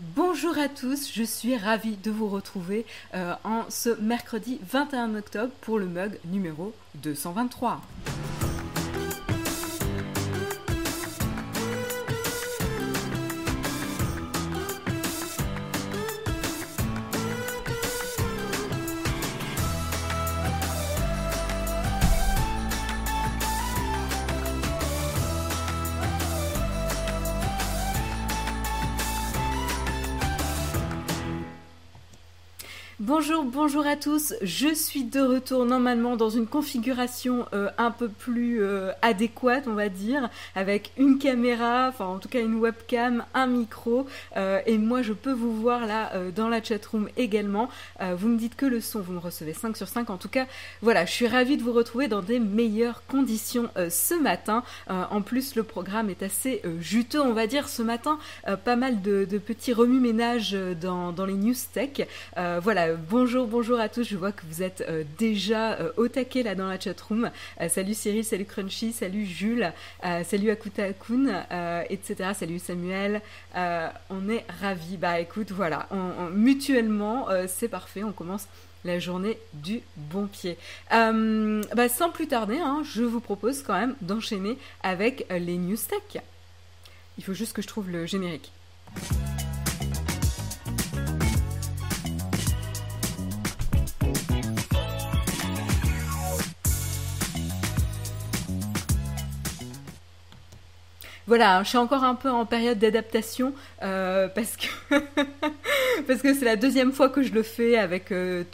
Bonjour à tous, je suis ravie de vous retrouver euh, en ce mercredi 21 octobre pour le mug numéro 223. Bonjour, bonjour à tous. Je suis de retour normalement dans une configuration euh, un peu plus euh, adéquate, on va dire, avec une caméra, enfin en tout cas une webcam, un micro, euh, et moi je peux vous voir là dans la chatroom également. vous me dites que le son, vous me recevez 5 sur 5. En tout cas, voilà, je suis ravie de vous retrouver dans des meilleures conditions ce matin. en plus, le programme est assez juteux, on va dire, ce matin. pas mal de, petits remue-ménages dans, dans, les news tech. voilà bonjour, bonjour à tous. Je vois que vous êtes euh, déjà euh, au taquet là dans la chatroom. Euh, salut Cyril, salut Crunchy, salut Jules, salut Akuta Akun, etc. Salut Samuel. on est ravis. Bah écoute, voilà, mutuellement, c'est parfait. On commence la journée du bon pied. Bah, sans plus tarder, hein, je vous propose quand même d'enchaîner avec les news tech. Il faut juste que je trouve le générique. Voilà, je suis encore un peu en période d'adaptation euh, parce que c'est la deuxième fois que je le fais avec euh,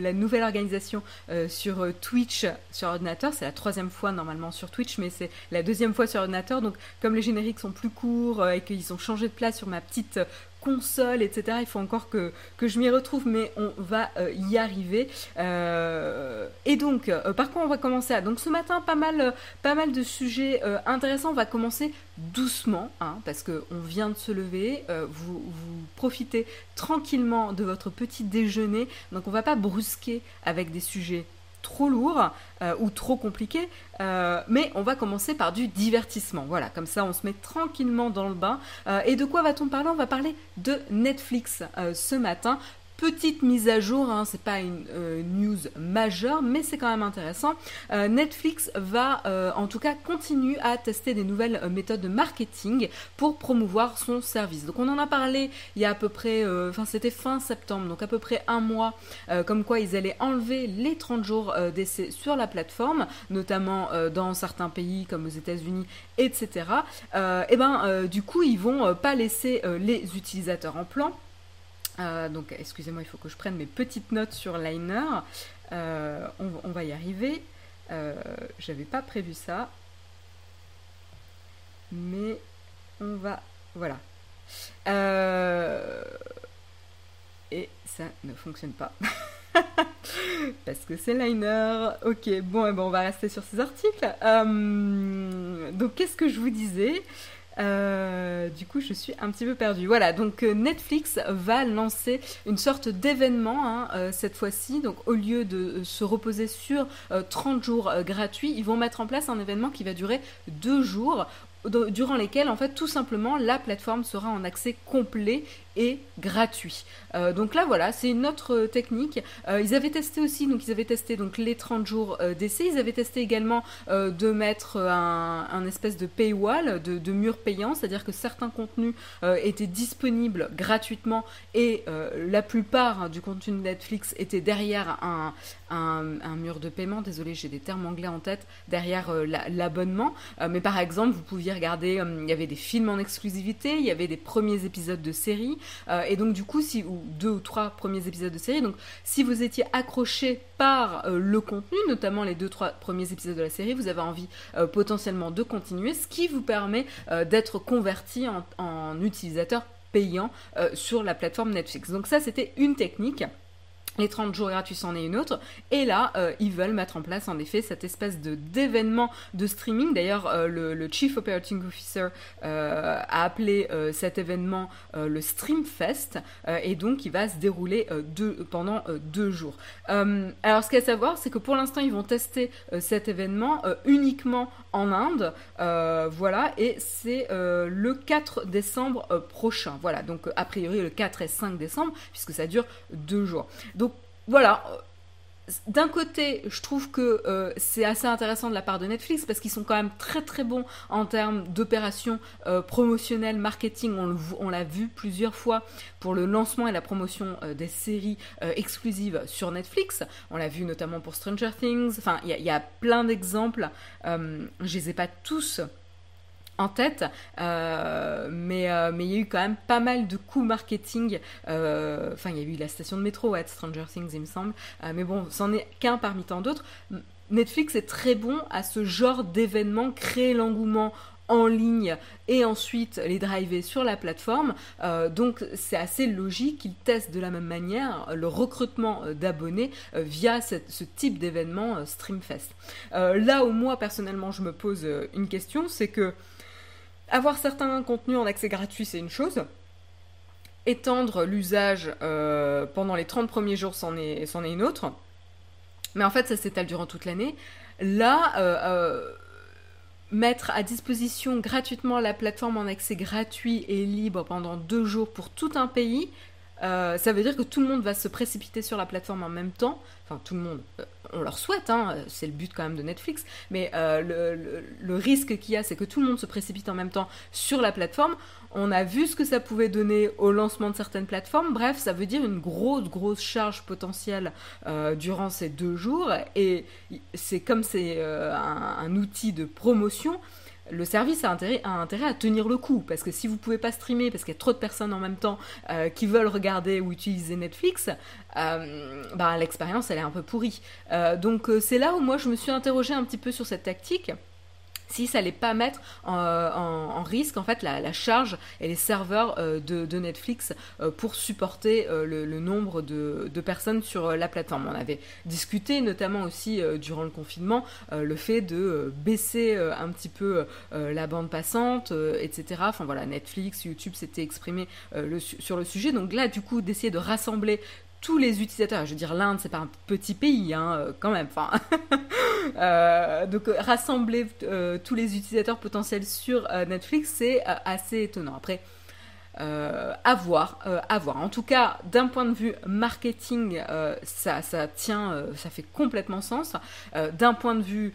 la nouvelle organisation euh, sur Twitch sur ordinateur. C'est la troisième fois normalement sur Twitch, mais c'est la deuxième fois sur ordinateur. Donc comme les génériques sont plus courts et qu'ils ont changé de place sur ma petite console, etc. Il faut encore que, je m'y retrouve, mais on va euh, y arriver. Euh, et donc, euh, par quoi on va commencer? À Donc ce matin, pas mal, pas mal de sujets intéressants. On va commencer doucement, hein, parce qu'on vient de se lever. vous, vous profitez tranquillement de votre petit déjeuner. Donc on va pas brusquer avec des sujets trop lourd euh, ou trop compliqué, euh, mais on va commencer par du divertissement. Voilà, comme ça on se met tranquillement dans le bain. Euh, et de quoi va-t-on parler? On va parler de Netflix ce matin. Petite mise à jour, hein, c'est pas une euh, news majeure, mais c'est quand même intéressant. Euh, Netflix va euh, en tout cas continuer à tester des nouvelles méthodes de marketing pour promouvoir son service. Donc on en a parlé il y a à peu près, enfin c'était fin septembre, donc à peu près un mois, comme quoi ils allaient enlever les 30 jours d'essai sur la plateforme, notamment dans certains pays comme aux États-Unis, etc. et ben du coup ils vont pas laisser les utilisateurs en plan euh, donc, excusez-moi, il faut que je prenne mes petites notes sur Liner. Euh, on, va y arriver. Euh, j'avais pas prévu ça. Mais on va. Voilà. et ça ne fonctionne pas. Parce que c'est Liner. Ok, bon, eh bon, on va rester sur ces articles. donc, qu'est-ce que je vous disais? Euh, du coup, je suis un petit peu perdue. Voilà, donc euh, Netflix va lancer une sorte d'événement hein, euh, cette fois-ci. Donc, au lieu de se reposer sur 30 jours gratuits, ils vont mettre en place un événement qui va durer deux jours durant lesquels en fait tout simplement la plateforme sera en accès complet gratuit. Euh, donc là voilà, c'est une autre technique. Euh, ils avaient testé aussi, donc ils avaient testé donc les 30 jours euh, d'essai. Ils avaient testé également de mettre un, espèce de paywall, de, de mur payant, c'est-à-dire que certains contenus étaient disponibles gratuitement et la plupart du contenu Netflix était derrière un, un, mur de paiement. Désolé, j'ai des termes anglais en tête derrière l'abonnement. mais par exemple, vous pouviez regarder, il y avait des films en exclusivité, il y avait des premiers épisodes de séries. Euh, et donc du coup, si ou deux ou trois premiers épisodes de série, donc si vous étiez accroché par euh, le contenu, notamment les deux trois premiers épisodes de la série, vous avez envie euh, potentiellement de continuer, ce qui vous permet d'être converti en, utilisateur payant sur la plateforme Netflix. Donc ça, c'était une technique. Les 30 jours gratuits, c'en est une autre. Et là, euh, ils veulent mettre en place, en effet, cette espèce d'événement de streaming. D'ailleurs, euh, le, Chief Operating Officer euh, a appelé cet événement le Streamfest. et donc, il va se dérouler pendant deux jours. alors, ce qu'il y a à savoir, c'est que pour l'instant, ils vont tester cet événement uniquement en Inde. voilà, et c'est le 4 décembre prochain. Voilà, donc a priori le 4 et 5 décembre, puisque ça dure deux jours. Donc, voilà, d'un côté, je trouve que euh, c'est assez intéressant de la part de Netflix parce qu'ils sont quand même très très bons en termes d'opérations euh, promotionnelles, marketing. On, l'a vu plusieurs fois pour le lancement et la promotion euh, des séries exclusives sur Netflix. On l'a vu notamment pour Stranger Things. Enfin, il y, a plein d'exemples. je les ai pas tous en tête, euh, mais euh, mais il y a eu quand même pas mal de coups marketing. Euh, enfin, il y a eu la station de métro Stranger Things, il me semble. mais bon, c'en est qu'un parmi tant d'autres. Netflix est très bon à ce genre d'événement, créer l'engouement en ligne et ensuite les driver sur la plateforme. donc c'est assez logique qu'ils testent de la même manière le recrutement d'abonnés via ce type d'événement Streamfest. là où moi personnellement je me pose une question, c'est que avoir certains contenus en accès gratuit, c'est une chose. Étendre l'usage euh, pendant les 30 premiers jours, c'en est, une autre. Mais en fait, ça s'étale durant toute l'année. Là, euh, euh, mettre à disposition gratuitement la plateforme en accès gratuit et libre pendant deux jours pour tout un pays, ça veut dire que tout le monde va se précipiter sur la plateforme en même temps. Enfin, tout le monde on leur souhaite, hein, c'est le but quand même de Netflix, mais euh, le, risque qu'il y a, c'est que tout le monde se précipite en même temps sur la plateforme. On a vu ce que ça pouvait donner au lancement de certaines plateformes. Bref, ça veut dire une grosse, grosse charge potentielle euh, durant ces deux jours. Et c'est comme c'est euh, un, outil de promotion, le service a intérêt, à tenir le coup. Parce que si vous pouvez pas streamer, parce qu'il y a trop de personnes en même temps euh, qui veulent regarder ou utiliser Netflix, euh, bah, l'expérience elle est un peu pourrie. Euh, donc c'est là où moi je me suis interrogée un petit peu sur cette tactique si ça allait pas mettre en, risque en fait la, charge et les serveurs euh, de, Netflix euh, pour supporter euh, le, nombre de, personnes sur la plateforme. On avait discuté notamment aussi durant le confinement le fait de baisser un petit peu la bande passante, etc. Enfin voilà, Netflix, YouTube s'était exprimé sur le sujet. Donc là, du coup, d'essayer de rassembler tous les utilisateurs, je veux dire l'Inde c'est pas un petit pays hein, euh, quand même, enfin, euh, donc euh, rassembler tous les utilisateurs potentiels sur Netflix c'est assez étonnant. Après, à voir. En tout cas, d'un point de vue marketing, ça, ça tient, ça fait complètement sens. d'un point de vue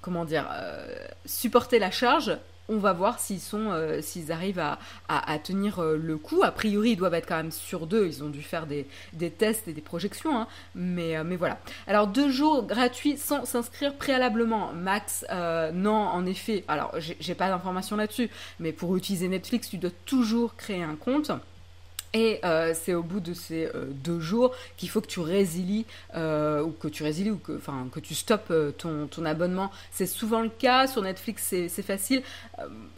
comment dire, supporter la charge, on va voir s'ils euh, arrivent à, tenir euh, le coup. A priori, ils doivent être quand même sur deux. Ils ont dû faire des, tests et des projections, hein. mais, euh, mais voilà. Alors deux jours gratuits sans s'inscrire préalablement. Max, non, en effet. Alors j'ai pas d'informations là-dessus, mais pour utiliser Netflix, tu dois toujours créer un compte. Et euh, c'est au bout de ces euh, deux jours qu'il faut que tu résilies, euh, ou que tu résilies, ou que, enfin, que tu stoppes ton, abonnement. C'est souvent le cas. Sur Netflix, c'est facile.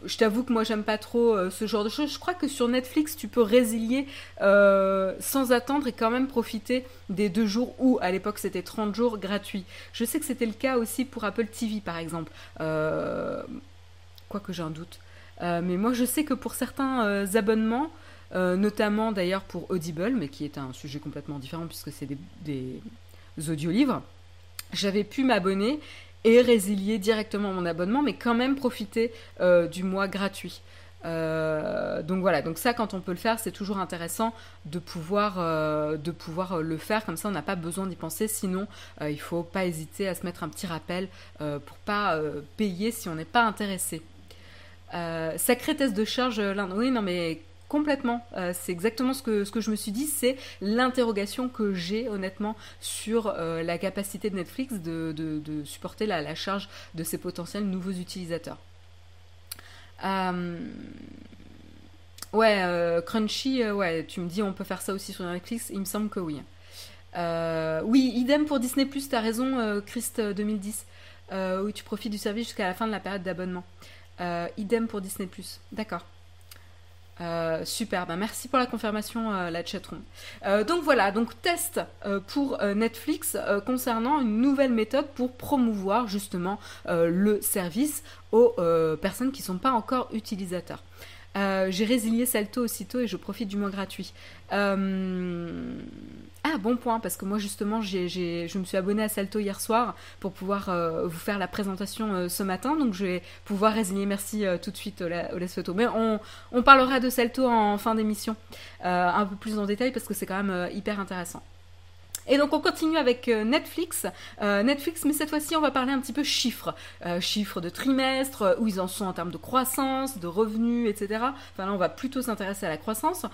je t'avoue que moi, j'aime pas trop ce genre de choses. Je crois que sur Netflix, tu peux résilier sans attendre et quand même profiter des deux jours où, à l'époque, c'était 30 jours gratuits. Je sais que c'était le cas aussi pour Apple TV, par exemple. Quoique j'ai un doute. mais moi, je sais que pour certains abonnements, euh, notamment d'ailleurs pour Audible, mais qui est un sujet complètement différent puisque c'est des, des audiolivres. J'avais pu m'abonner et résilier directement mon abonnement, mais quand même profiter euh, du mois gratuit. Euh, donc voilà, donc ça quand on peut le faire, c'est toujours intéressant de pouvoir, le faire, comme ça on n'a pas besoin d'y penser, sinon il faut pas hésiter à se mettre un petit rappel pour pas payer si on n'est pas intéressé. sacré test de charge, oui non mais Complètement. Euh, c'est exactement ce que, ce que je me suis dit. C'est l'interrogation que j'ai honnêtement sur euh, la capacité de Netflix de, supporter la, charge de ses potentiels nouveaux utilisateurs. Euh, ouais, Crunchy, ouais, tu me dis on peut faire ça aussi sur Netflix. Il me semble que oui. oui, idem pour Disney t'as raison, Christ 2010, où tu profites du service jusqu'à la fin de la période d'abonnement. idem pour Disney d'accord. Euh, super, bah, merci pour la confirmation, euh, la chatroom. Euh, donc voilà, donc test pour Netflix concernant une nouvelle méthode pour promouvoir justement le service aux personnes qui ne sont pas encore utilisateurs. J'ai résilié Salto aussitôt et je profite du mois gratuit. Ah, bon point, parce que moi justement, je me suis abonnée à Salto hier soir pour pouvoir euh, vous faire la présentation euh, ce matin, donc je vais pouvoir résilier merci euh, tout de suite au Photo. Mais on, on, parlera de Salto en fin d'émission, un peu plus en détail parce que c'est quand même hyper intéressant. Et donc on continue avec euh, Netflix. Euh, Netflix, mais cette fois-ci on va parler un petit peu chiffres. Euh, chiffres de trimestre, où ils en sont en termes de croissance, de revenus, etc. Enfin là on va plutôt s'intéresser à la croissance.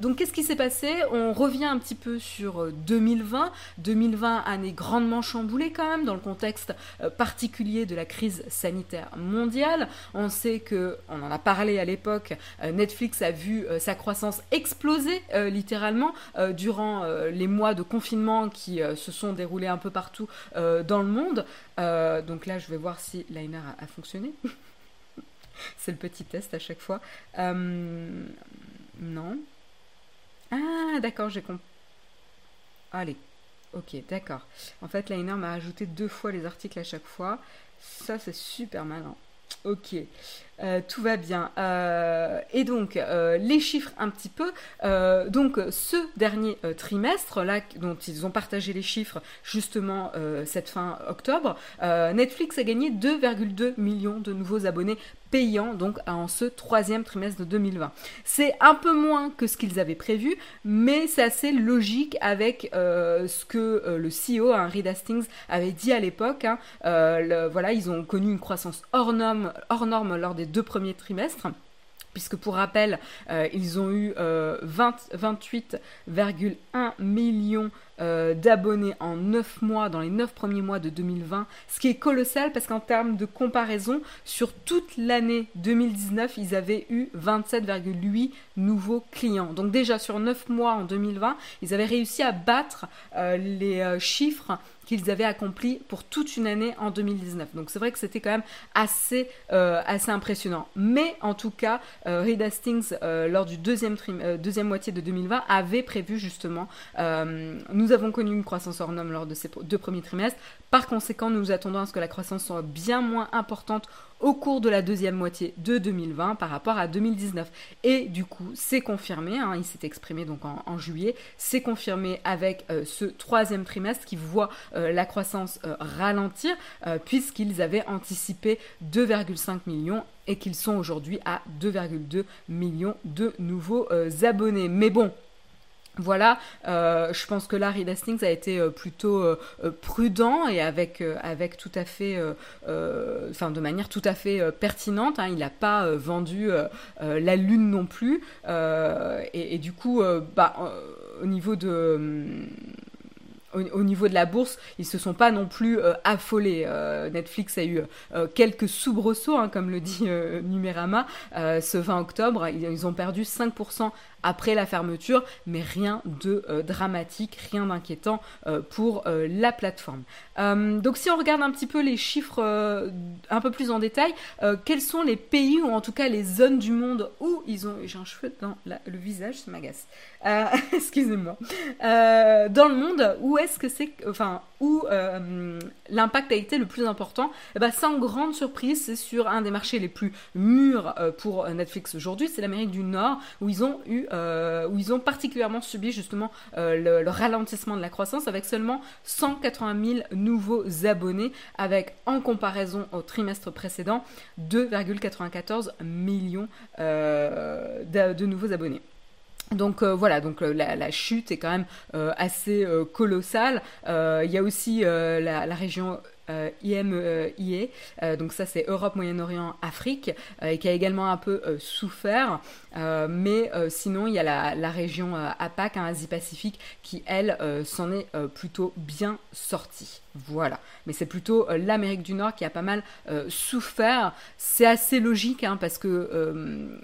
donc qu'est-ce qui s'est passé? On revient un petit peu sur 2020. 2020, année grandement chamboulée quand même dans le contexte particulier de la crise sanitaire mondiale. On sait que, on en a parlé à l'époque, Netflix a vu sa croissance exploser littéralement durant les mois de confinement qui euh, se sont déroulés un peu partout euh, dans le monde. Euh, donc là, je vais voir si Liner a, fonctionné. C'est le petit test à chaque fois. non. Ah, d'accord, j'ai compris. Allez, ok, d'accord. En fait, Liner m'a ajouté deux fois les articles à chaque fois. Ça, c'est super malin. Ok. Euh, tout va bien. Euh, et donc, euh, les chiffres un petit peu. donc, ce dernier trimestre, là, dont ils ont partagé les chiffres justement cette fin octobre, Netflix a gagné 2,2 millions de nouveaux abonnés payants donc en ce troisième trimestre de 2020. C'est un peu moins que ce qu'ils avaient prévu, mais c'est assez logique avec ce que le CEO, hein, Reed Hastings, avait dit à l'époque. Hein. voilà, ils ont connu une croissance hors norme, lors des deux premiers trimestres puisque pour rappel, euh, ils ont eu 28,1 euh, millions euh, d'abonnés en 9 mois, dans les 9 premiers mois de 2020, ce qui est colossal parce qu'en termes de comparaison, sur toute l'année 2019, ils avaient eu 27,8 nouveaux clients. Donc déjà sur 9 mois en 2020, ils avaient réussi à battre les chiffres qu'ils avaient accompli pour toute une année en 2019. Donc c'est vrai que c'était quand même assez, euh, assez impressionnant. Mais en tout cas, euh, Reed Hastings, euh, lors du deuxième, deuxième moitié de 2020, avait prévu justement, nous avons connu une croissance hors norme lors de ces deux premiers trimestres. Par conséquent, nous attendons à ce que la croissance soit bien moins importante au cours de la deuxième moitié de 2020 par rapport à 2019. Et du coup, c'est confirmé, hein, il s'est exprimé donc en, juillet, c'est confirmé avec euh, ce troisième trimestre qui voit euh, la croissance euh, ralentir puisqu'ils avaient anticipé 2,5 millions et qu'ils sont aujourd'hui à 2,2 millions de nouveaux abonnés. Mais bon, voilà, euh, je pense que là, Reed Hastings a été euh, plutôt euh, prudent et avec, avec tout à fait, enfin de manière tout à fait pertinente. Hein. il n'a pas vendu la lune non plus. Et, du coup, bah, au niveau de la bourse, ils se sont pas non plus affolés. Netflix a eu quelques soubresauts, hein, comme le dit Numérama, ce 20 octobre. Ils, ont perdu 5% après la fermeture, mais rien de dramatique, rien d'inquiétant pour la plateforme. donc si on regarde un petit peu les chiffres un peu plus en détail, quels sont les pays ou en tout cas les zones du monde où ils ont... J'ai un cheveu dans le visage, ça m'agace. Excusez-moi. dans le monde où est-ce que c'est, enfin, où euh, l'impact a été le plus important eh ben, Sans grande surprise, c'est sur un des marchés les plus mûrs euh, pour Netflix aujourd'hui, c'est l'Amérique du Nord, où ils ont eu, euh, où ils ont particulièrement subi justement le, ralentissement de la croissance, avec seulement 180 000 nouveaux abonnés, avec en comparaison au trimestre précédent 2,94 millions de nouveaux abonnés. Donc euh, voilà, donc euh, la, chute est quand même euh, assez colossale. Il y a aussi la, région IMIE, donc ça c'est Europe, Moyen-Orient, Afrique, et qui a également un peu souffert. mais sinon, il y a la, région APAC, hein, Asie-Pacifique, qui elle s'en est plutôt bien sortie. Voilà. Mais c'est plutôt l'Amérique du Nord qui a pas mal souffert. C'est assez logique, hein, parce que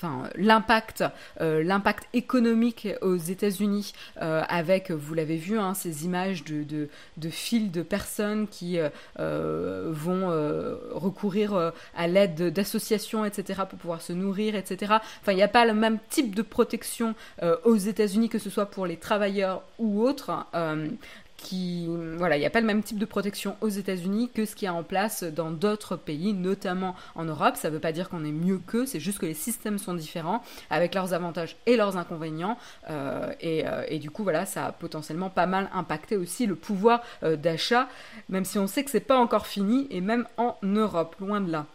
enfin l'impact, euh, l'impact économique aux États-Unis euh, avec, vous l'avez vu, hein, ces images de, de, de, personnes qui vont recourir à l'aide d'associations, etc., pour pouvoir se nourrir, etc. Enfin, il n'y a pas le même type de protection aux États-Unis que ce soit pour les travailleurs ou autres il n'y a pas le même type de protection aux États-Unis que ce qui est en place dans d'autres pays, notamment en Europe. Ça ne veut pas dire qu'on est mieux qu'eux, c'est juste que les systèmes sont différents, avec leurs avantages et leurs inconvénients. Euh, euh, et, du coup, voilà, ça a potentiellement pas mal impacté aussi le pouvoir euh, d'achat, même si on sait que c'est pas encore fini, et même en Europe, loin de là.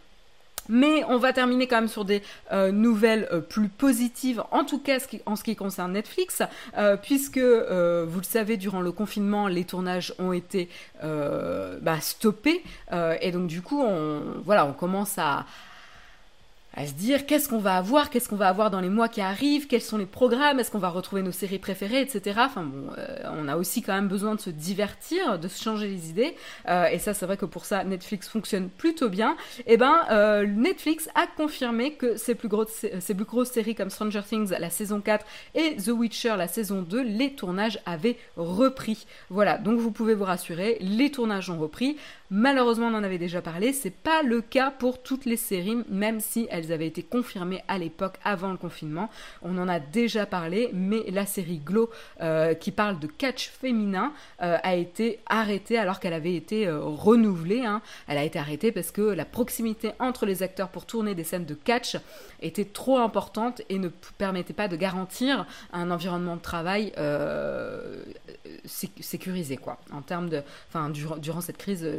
Mais on va terminer quand même sur des euh, nouvelles euh, plus positives, en tout cas en ce qui concerne Netflix, euh, puisque vous le savez, durant le confinement, les tournages ont été bah, stoppés, et donc du coup, on, voilà, on commence à, à se dire qu'est-ce qu'on va avoir, qu'est-ce qu'on va avoir dans les mois qui arrivent, quels sont les programmes, est-ce qu'on va retrouver nos séries préférées, etc. Enfin bon, euh, on a aussi quand même besoin de se divertir, de se changer les idées. Euh, et ça, c'est vrai que pour ça, Netflix fonctionne plutôt bien. Et eh ben, euh, Netflix a confirmé que ses plus, grosses, ses plus grosses séries comme Stranger Things, la saison 4, et The Witcher, la saison 2, les tournages avaient repris. Voilà, donc vous pouvez vous rassurer, les tournages ont repris. Malheureusement, on en avait déjà parlé, c'est pas le cas pour toutes les séries, même si elles avaient été confirmées à l'époque avant le confinement. On en a déjà parlé, mais la série Glow, euh, qui parle de catch féminin, euh, a été arrêtée alors qu'elle avait été euh, renouvelée. Hein. Elle a été arrêtée parce que la proximité entre les acteurs pour tourner des scènes de catch était trop importante et ne permettait pas de garantir un environnement de travail sécurisé, quoi, en termes de, enfin, durant, cette crise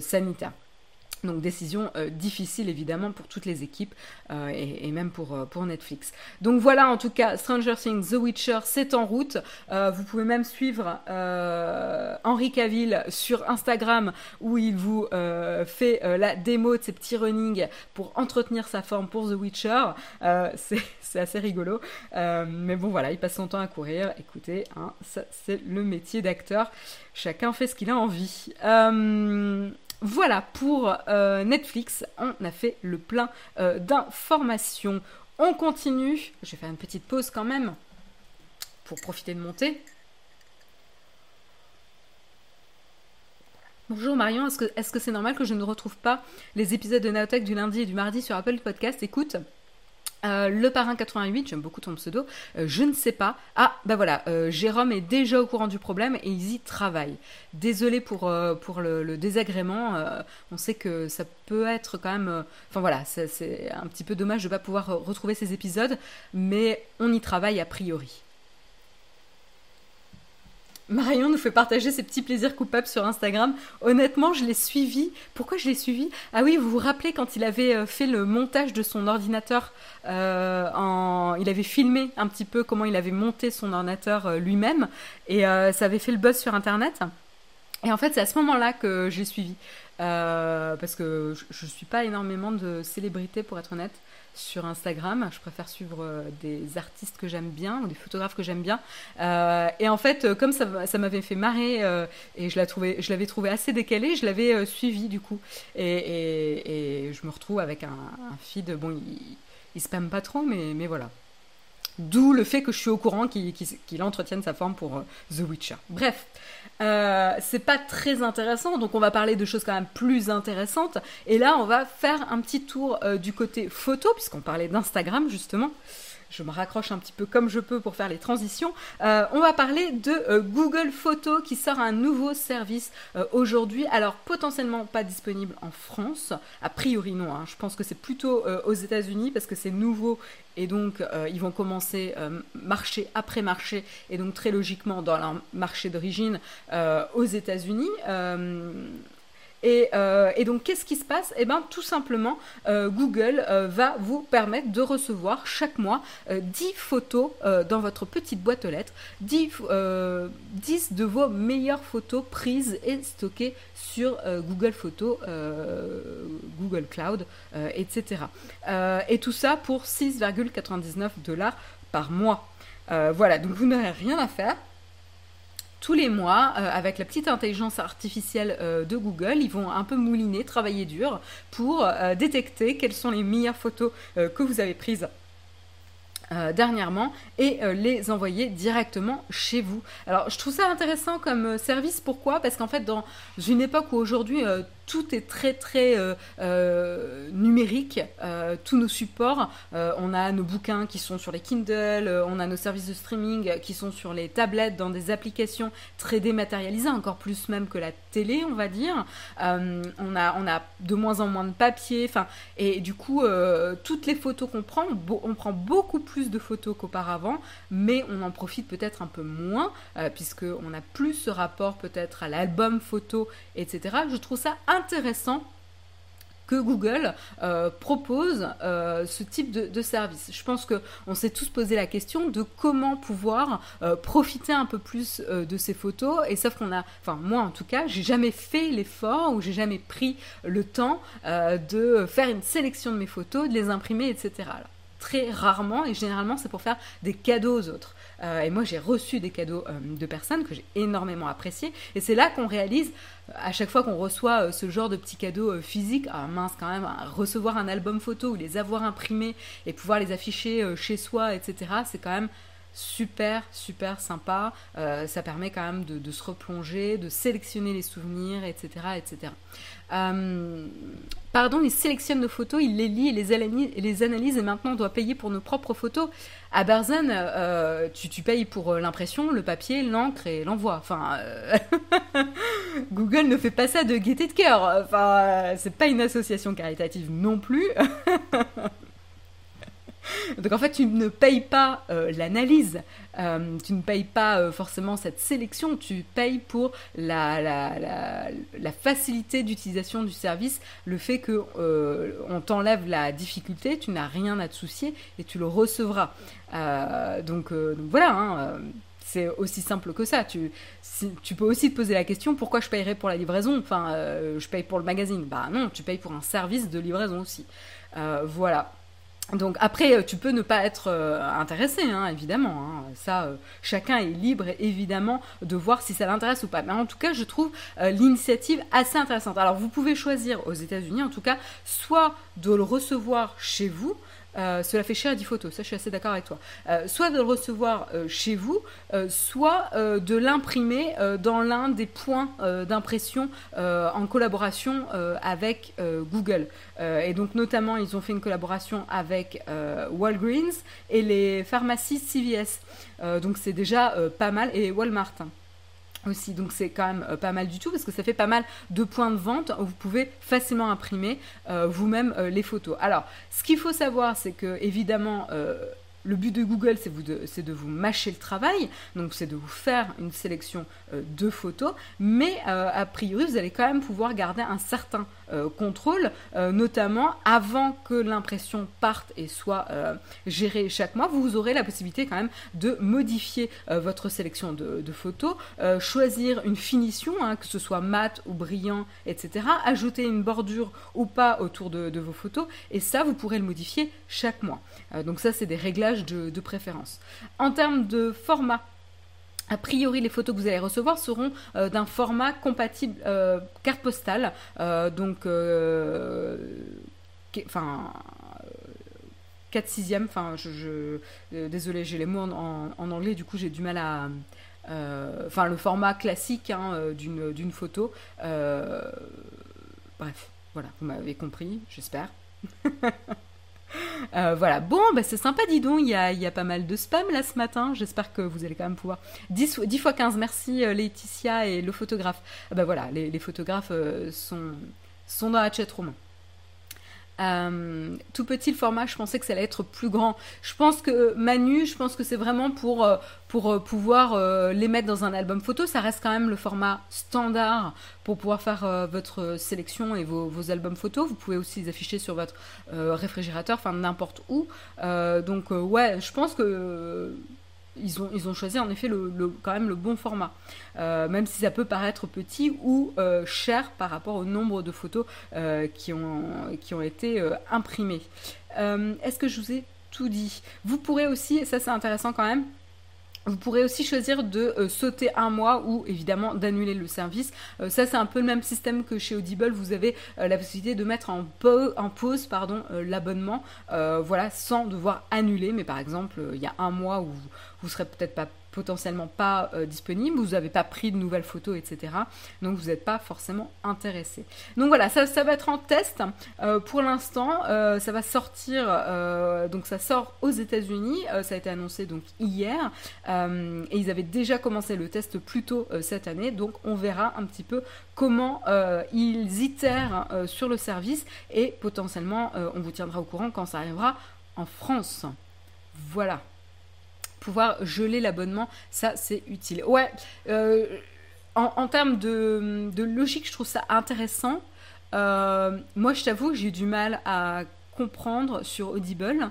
Donc décision euh, difficile évidemment pour toutes les équipes euh, et, même pour, euh, pour Netflix. Donc voilà en tout cas Stranger Things, The Witcher, c'est en route. vous pouvez même suivre Henri Cavill sur Instagram où il vous fait la démo de ses petits runnings pour entretenir sa forme pour The Witcher. c'est assez rigolo. mais bon voilà, il passe son temps à courir. Écoutez, hein, ça c'est le métier d'acteur. Chacun fait ce qu'il a envie. Voilà pour euh, Netflix, on a fait le plein euh, d'informations. On continue, je vais faire une petite pause quand même pour profiter de monter. Bonjour Marion, est-ce que c'est normal que je ne retrouve pas les épisodes de Naotech du lundi et du mardi sur Apple Podcast? Écoute, euh, le parrain 88, j'aime beaucoup ton pseudo, euh, je ne sais pas. Ah, bah voilà, euh, Jérôme est déjà au courant du problème et ils y travaillent. Désolé pour, pour le, désagrément, on sait que ça peut être quand même... Enfin voilà, c'est un petit peu dommage de ne pas pouvoir retrouver ces épisodes, mais on y travaille a priori. Marion nous fait partager ses petits plaisirs coupables sur Instagram. Honnêtement, je l'ai suivi. Pourquoi je l'ai suivi? Ah oui, vous vous rappelez quand il avait euh, fait le montage de son ordinateur euh. Il avait filmé un petit peu comment il avait monté son ordinateur euh, lui-même et ça avait fait le buzz sur Internet. Et en fait, c'est à ce moment-là que j'ai suivi. parce que je ne suis pas énormément de célébrités, pour être honnête sur Instagram. Je préfère suivre euh, des artistes que j'aime bien ou des photographes que j'aime bien. Euh, et en fait, euh, comme ça, m'avait fait marrer et je, l'avais trouvé assez décalé, je l'avais suivi du coup. Et, je me retrouve avec un, feed, bon, il, il spamme pas trop, mais, mais voilà. D'où le fait que je suis au courant qu'il entretienne sa forme pour The Witcher. Bref, euh, c'est pas très intéressant, donc on va parler de choses quand même plus intéressantes. Et là, on va faire un petit tour euh, du côté photo, puisqu'on parlait d'Instagram justement je me raccroche un petit peu comme je peux pour faire les transitions. Euh, on va parler de euh, Google Photos qui sort un nouveau service euh, aujourd'hui. Alors potentiellement pas disponible en France. A priori non. Hein. Je pense que c'est plutôt aux États-Unis parce que c'est nouveau et donc ils vont commencer marché après marché et donc très logiquement dans leur marché d'origine aux États-Unis. Euh, et, donc, qu'est-ce qui se passe? Eh bien, tout simplement, euh, Google euh, va vous permettre de recevoir chaque mois 10 photos dans votre petite boîte aux lettres, 10, 10, de vos meilleures photos prises et stockées sur Google Photos, Google Cloud, etc. et tout ça pour 6,99 dollars par mois. voilà, donc vous n'aurez rien à faire tous les mois, euh, avec la petite intelligence artificielle euh, de Google, ils vont un peu mouliner, travailler dur pour euh, détecter quelles sont les meilleures photos que vous avez prises dernièrement et les envoyer directement chez vous. Alors je trouve ça intéressant comme service, pourquoi? Parce qu'en fait dans une époque où aujourd'hui tout est très très euh, euh, numérique, euh, tous nos supports. on a nos bouquins qui sont sur les Kindle, on a nos services de streaming qui sont sur les tablettes dans des applications très dématérialisées, encore plus même que la télé, on va dire. on, a, de moins en moins de papier, et du coup, toutes les photos qu'on prend, on prend beaucoup plus de photos qu'auparavant, mais on en profite peut-être un peu moins, puisqu'on a plus ce rapport peut-être à l'album photo, etc. Je trouve ça intéressant que Google euh, propose euh, ce type de, service. Je pense qu'on s'est tous posé la question de comment pouvoir euh, profiter un peu plus de ces photos. Et sauf qu'on a, enfin moi en tout cas, j'ai jamais fait l'effort ou j'ai jamais pris le temps de faire une sélection de mes photos, de les imprimer, etc. très rarement et généralement c'est pour faire des cadeaux aux autres. Euh, et moi, j'ai reçu des cadeaux euh, de personnes que j'ai énormément appréciés. Et c'est là qu'on réalise, à chaque fois qu'on reçoit euh, ce genre de petits cadeaux physiques, ah mince quand même, recevoir un album photo ou les avoir imprimés et pouvoir les afficher chez soi, etc., c'est quand même super, super sympa. ça permet quand même de, se replonger, de sélectionner les souvenirs, etc. etc. pardon, il sélectionne nos photos, il les lit et les, analyse, et maintenant on doit payer pour nos propres photos. À Berzen, euh, tu, payes pour euh, l'impression, le papier, l'encre et l'envoi. Enfin, euh, Google ne fait pas ça de gaieté de cœur. Enfin, c'est pas une association caritative non plus. Donc en fait, tu ne payes pas euh, l'analyse, euh, tu ne payes pas euh, forcément cette sélection, tu payes pour la, facilité d'utilisation du service, le fait que on t'enlève la difficulté, tu n'as rien à te soucier et tu le recevras. Donc, voilà. Hein, c'est aussi simple que ça. Tu, tu peux aussi te poser la question pourquoi je payerais pour la livraison? Enfin, je paye pour le magazine. Bah non, tu payes pour un service de livraison aussi. voilà. Donc après, euh, tu peux ne pas être euh, intéressé, hein, évidemment. Hein. Ça, euh, chacun est libre, évidemment, de voir si ça l'intéresse ou pas. Mais en tout cas, je trouve l'initiative assez intéressante. Alors, vous pouvez choisir aux États-Unis, en tout cas, soit de le recevoir chez vous, euh, cela fait cher à 10 photos, ça je suis assez d'accord avec toi. Euh, soit de le recevoir euh, chez vous, soit de l'imprimer dans l'un des points d'impression en collaboration avec Google. et donc notamment ils ont fait une collaboration avec Walgreens et les pharmacies CVS. donc c'est déjà pas mal et Walmart aussi. Donc c'est quand même euh, pas mal du tout parce que ça fait pas mal de points de vente où vous pouvez facilement imprimer euh, vous-même euh, les photos. Alors, ce qu'il faut savoir, c'est que évidemment le but de Google, c'est de, vous mâcher le travail, donc c'est de vous faire une sélection de photos, mais a priori, vous allez quand même pouvoir garder un certain contrôle, notamment avant que l'impression parte et soit gérée chaque mois, vous aurez la possibilité quand même de modifier votre sélection de, photos, choisir une finition, hein, que ce soit mat ou brillant, etc., ajouter une bordure ou pas autour de vos photos, et ça, vous pourrez le modifier chaque mois. donc ça, c'est des réglages de, préférence. En termes de format, a priori, les photos que vous allez recevoir seront euh, d'un format compatible euh, carte postale, euh, donc enfin 4 6 enfin désolé j'ai les mots en, anglais du coup j'ai du mal à enfin le format classique hein, d'une photo. Bref voilà vous m'avez compris j'espère Euh, voilà, bon, bah, c'est sympa, dis donc, il y a, y a, pas mal de spam là ce matin, j'espère que vous allez quand même pouvoir... 10, 10 fois 15, merci euh, Laetitia et le photographe. bah voilà, les, photographes euh, sont, sont dans la chat room. Euh, tout petit le format, je pensais que ça allait être plus grand. Je pense que Manu, je pense que c'est vraiment pour, euh, pour euh, pouvoir les mettre dans un album photo. Ça reste quand même le format standard pour pouvoir faire votre sélection et vos, albums photos. Vous pouvez aussi les afficher sur votre réfrigérateur, enfin n'importe où. donc ouais, je pense que ils ont, choisi en effet le, quand même le bon format, euh, même si ça peut paraître petit ou euh, cher par rapport au nombre de photos euh, qui, ont, qui ont été imprimées. Est-ce que je vous ai tout dit? Vous pourrez aussi, ça c'est intéressant quand même, Vous pourrez aussi choisir de euh, sauter un mois ou évidemment d'annuler le service. Euh, ça, c'est un peu le même système que chez Audible. Vous avez euh, la possibilité de mettre en, pause l'abonnement, voilà, sans devoir annuler. Mais par exemple, il y a un mois où vous, vous serez peut-être pas potentiellement pas euh, disponible, vous n'avez pas pris de nouvelles photos, etc. Donc vous n'êtes pas forcément intéressé. Donc voilà, ça, ça va être en test. Euh, pour l'instant, euh, ça va sortir, donc ça sort aux États-Unis, ça a été annoncé donc hier, et ils avaient déjà commencé le test plus tôt cette année, donc on verra un petit peu comment ils itèrent sur le service, et potentiellement on vous tiendra au courant quand ça arrivera en France. Voilà pouvoir geler l'abonnement, ça c'est utile. Ouais, euh, en, termes de, logique, je trouve ça intéressant. Euh, moi, je t'avoue, j'ai eu du mal à comprendre sur Audible.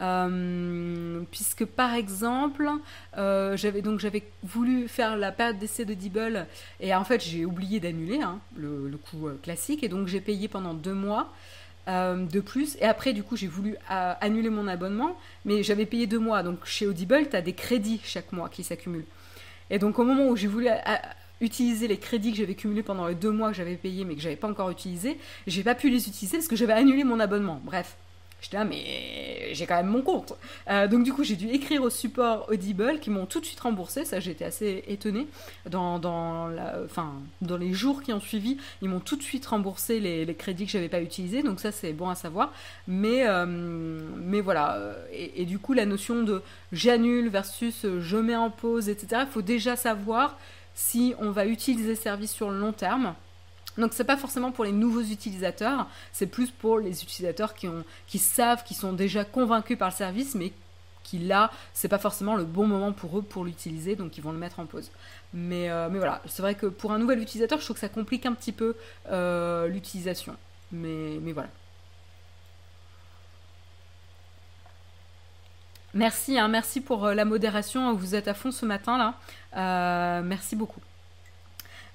Euh, puisque par exemple, j'avais donc j'avais voulu faire la période d'essai d'Audible et en fait j'ai oublié d'annuler hein, le, le coût classique et donc j'ai payé pendant deux mois euh, de plus. Et après, du coup, j'ai voulu euh, annuler mon abonnement, mais j'avais payé deux mois. Donc chez Audible, tu as des crédits chaque mois qui s'accumulent. Et donc au moment où j'ai voulu euh, utiliser les crédits que j'avais cumulés pendant les deux mois que j'avais payés, mais que j'avais pas encore utilisés, j'ai pas pu les utiliser parce que j'avais annulé mon abonnement. Bref. J'étais là, mais j'ai quand même mon compte. Euh, donc du coup, j'ai dû écrire au support Audible qui m'ont tout de suite remboursé. Ça, j'étais assez étonnée. Dans, dans, dans les jours qui ont suivi, ils m'ont tout de suite remboursé les, crédits que j'avais pas utilisés. Donc ça, c'est bon à savoir. Mais, euh, mais voilà. Et, et, du coup, la notion de j'annule versus je mets en pause, etc. Il faut déjà savoir si on va utiliser le service sur le long terme donc c'est pas forcément pour les nouveaux utilisateurs, c'est plus pour les utilisateurs qui, ont, qui savent, qui sont déjà convaincus par le service, mais qui là, c'est pas forcément le bon moment pour eux pour l'utiliser, donc ils vont le mettre en pause. Mais, euh, mais voilà, c'est vrai que pour un nouvel utilisateur, je trouve que ça complique un petit peu euh, l'utilisation. Mais, mais voilà. Merci, hein, merci pour euh, la modération. Vous êtes à fond ce matin là. merci beaucoup.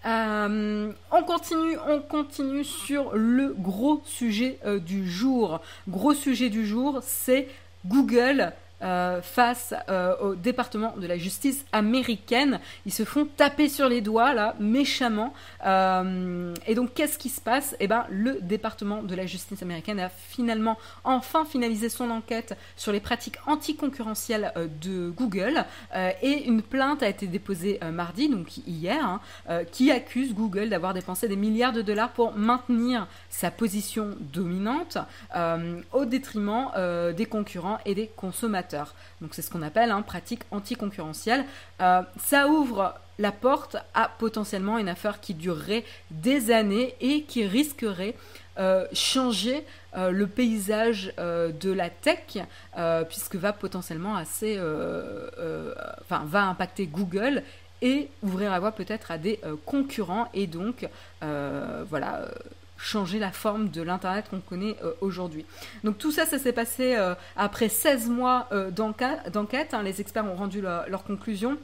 Euh, on continue, on continue sur le gros sujet euh, du jour. Gros sujet du jour, c'est Google euh, face euh, au département de la justice américaine. Ils se font taper sur les doigts là, méchamment. Euh, et donc qu'est-ce qui se passe? Eh ben, le département de la justice américaine a finalement enfin finalisé son enquête sur les pratiques anticoncurrentielles de Google et une plainte a été déposée mardi, donc hier, hein, qui accuse Google d'avoir dépensé des milliards de dollars pour maintenir sa position dominante au détriment des concurrents et des consommateurs. Donc c'est ce qu'on appelle hein, pratique anticoncurrentielle. Euh, ça ouvre la porte à potentiellement une affaire qui durerait des années et qui risquerait euh, changer euh, le paysage de la tech, puisque va potentiellement assez, enfin va impacter Google et ouvrir la voie peut-être à des concurrents et donc voilà changer la forme de l'Internet qu'on connaît euh, aujourd'hui. Donc tout ça, ça s'est passé euh, après 16 mois euh, d'enquête. Hein. les experts ont rendu leur conclusion.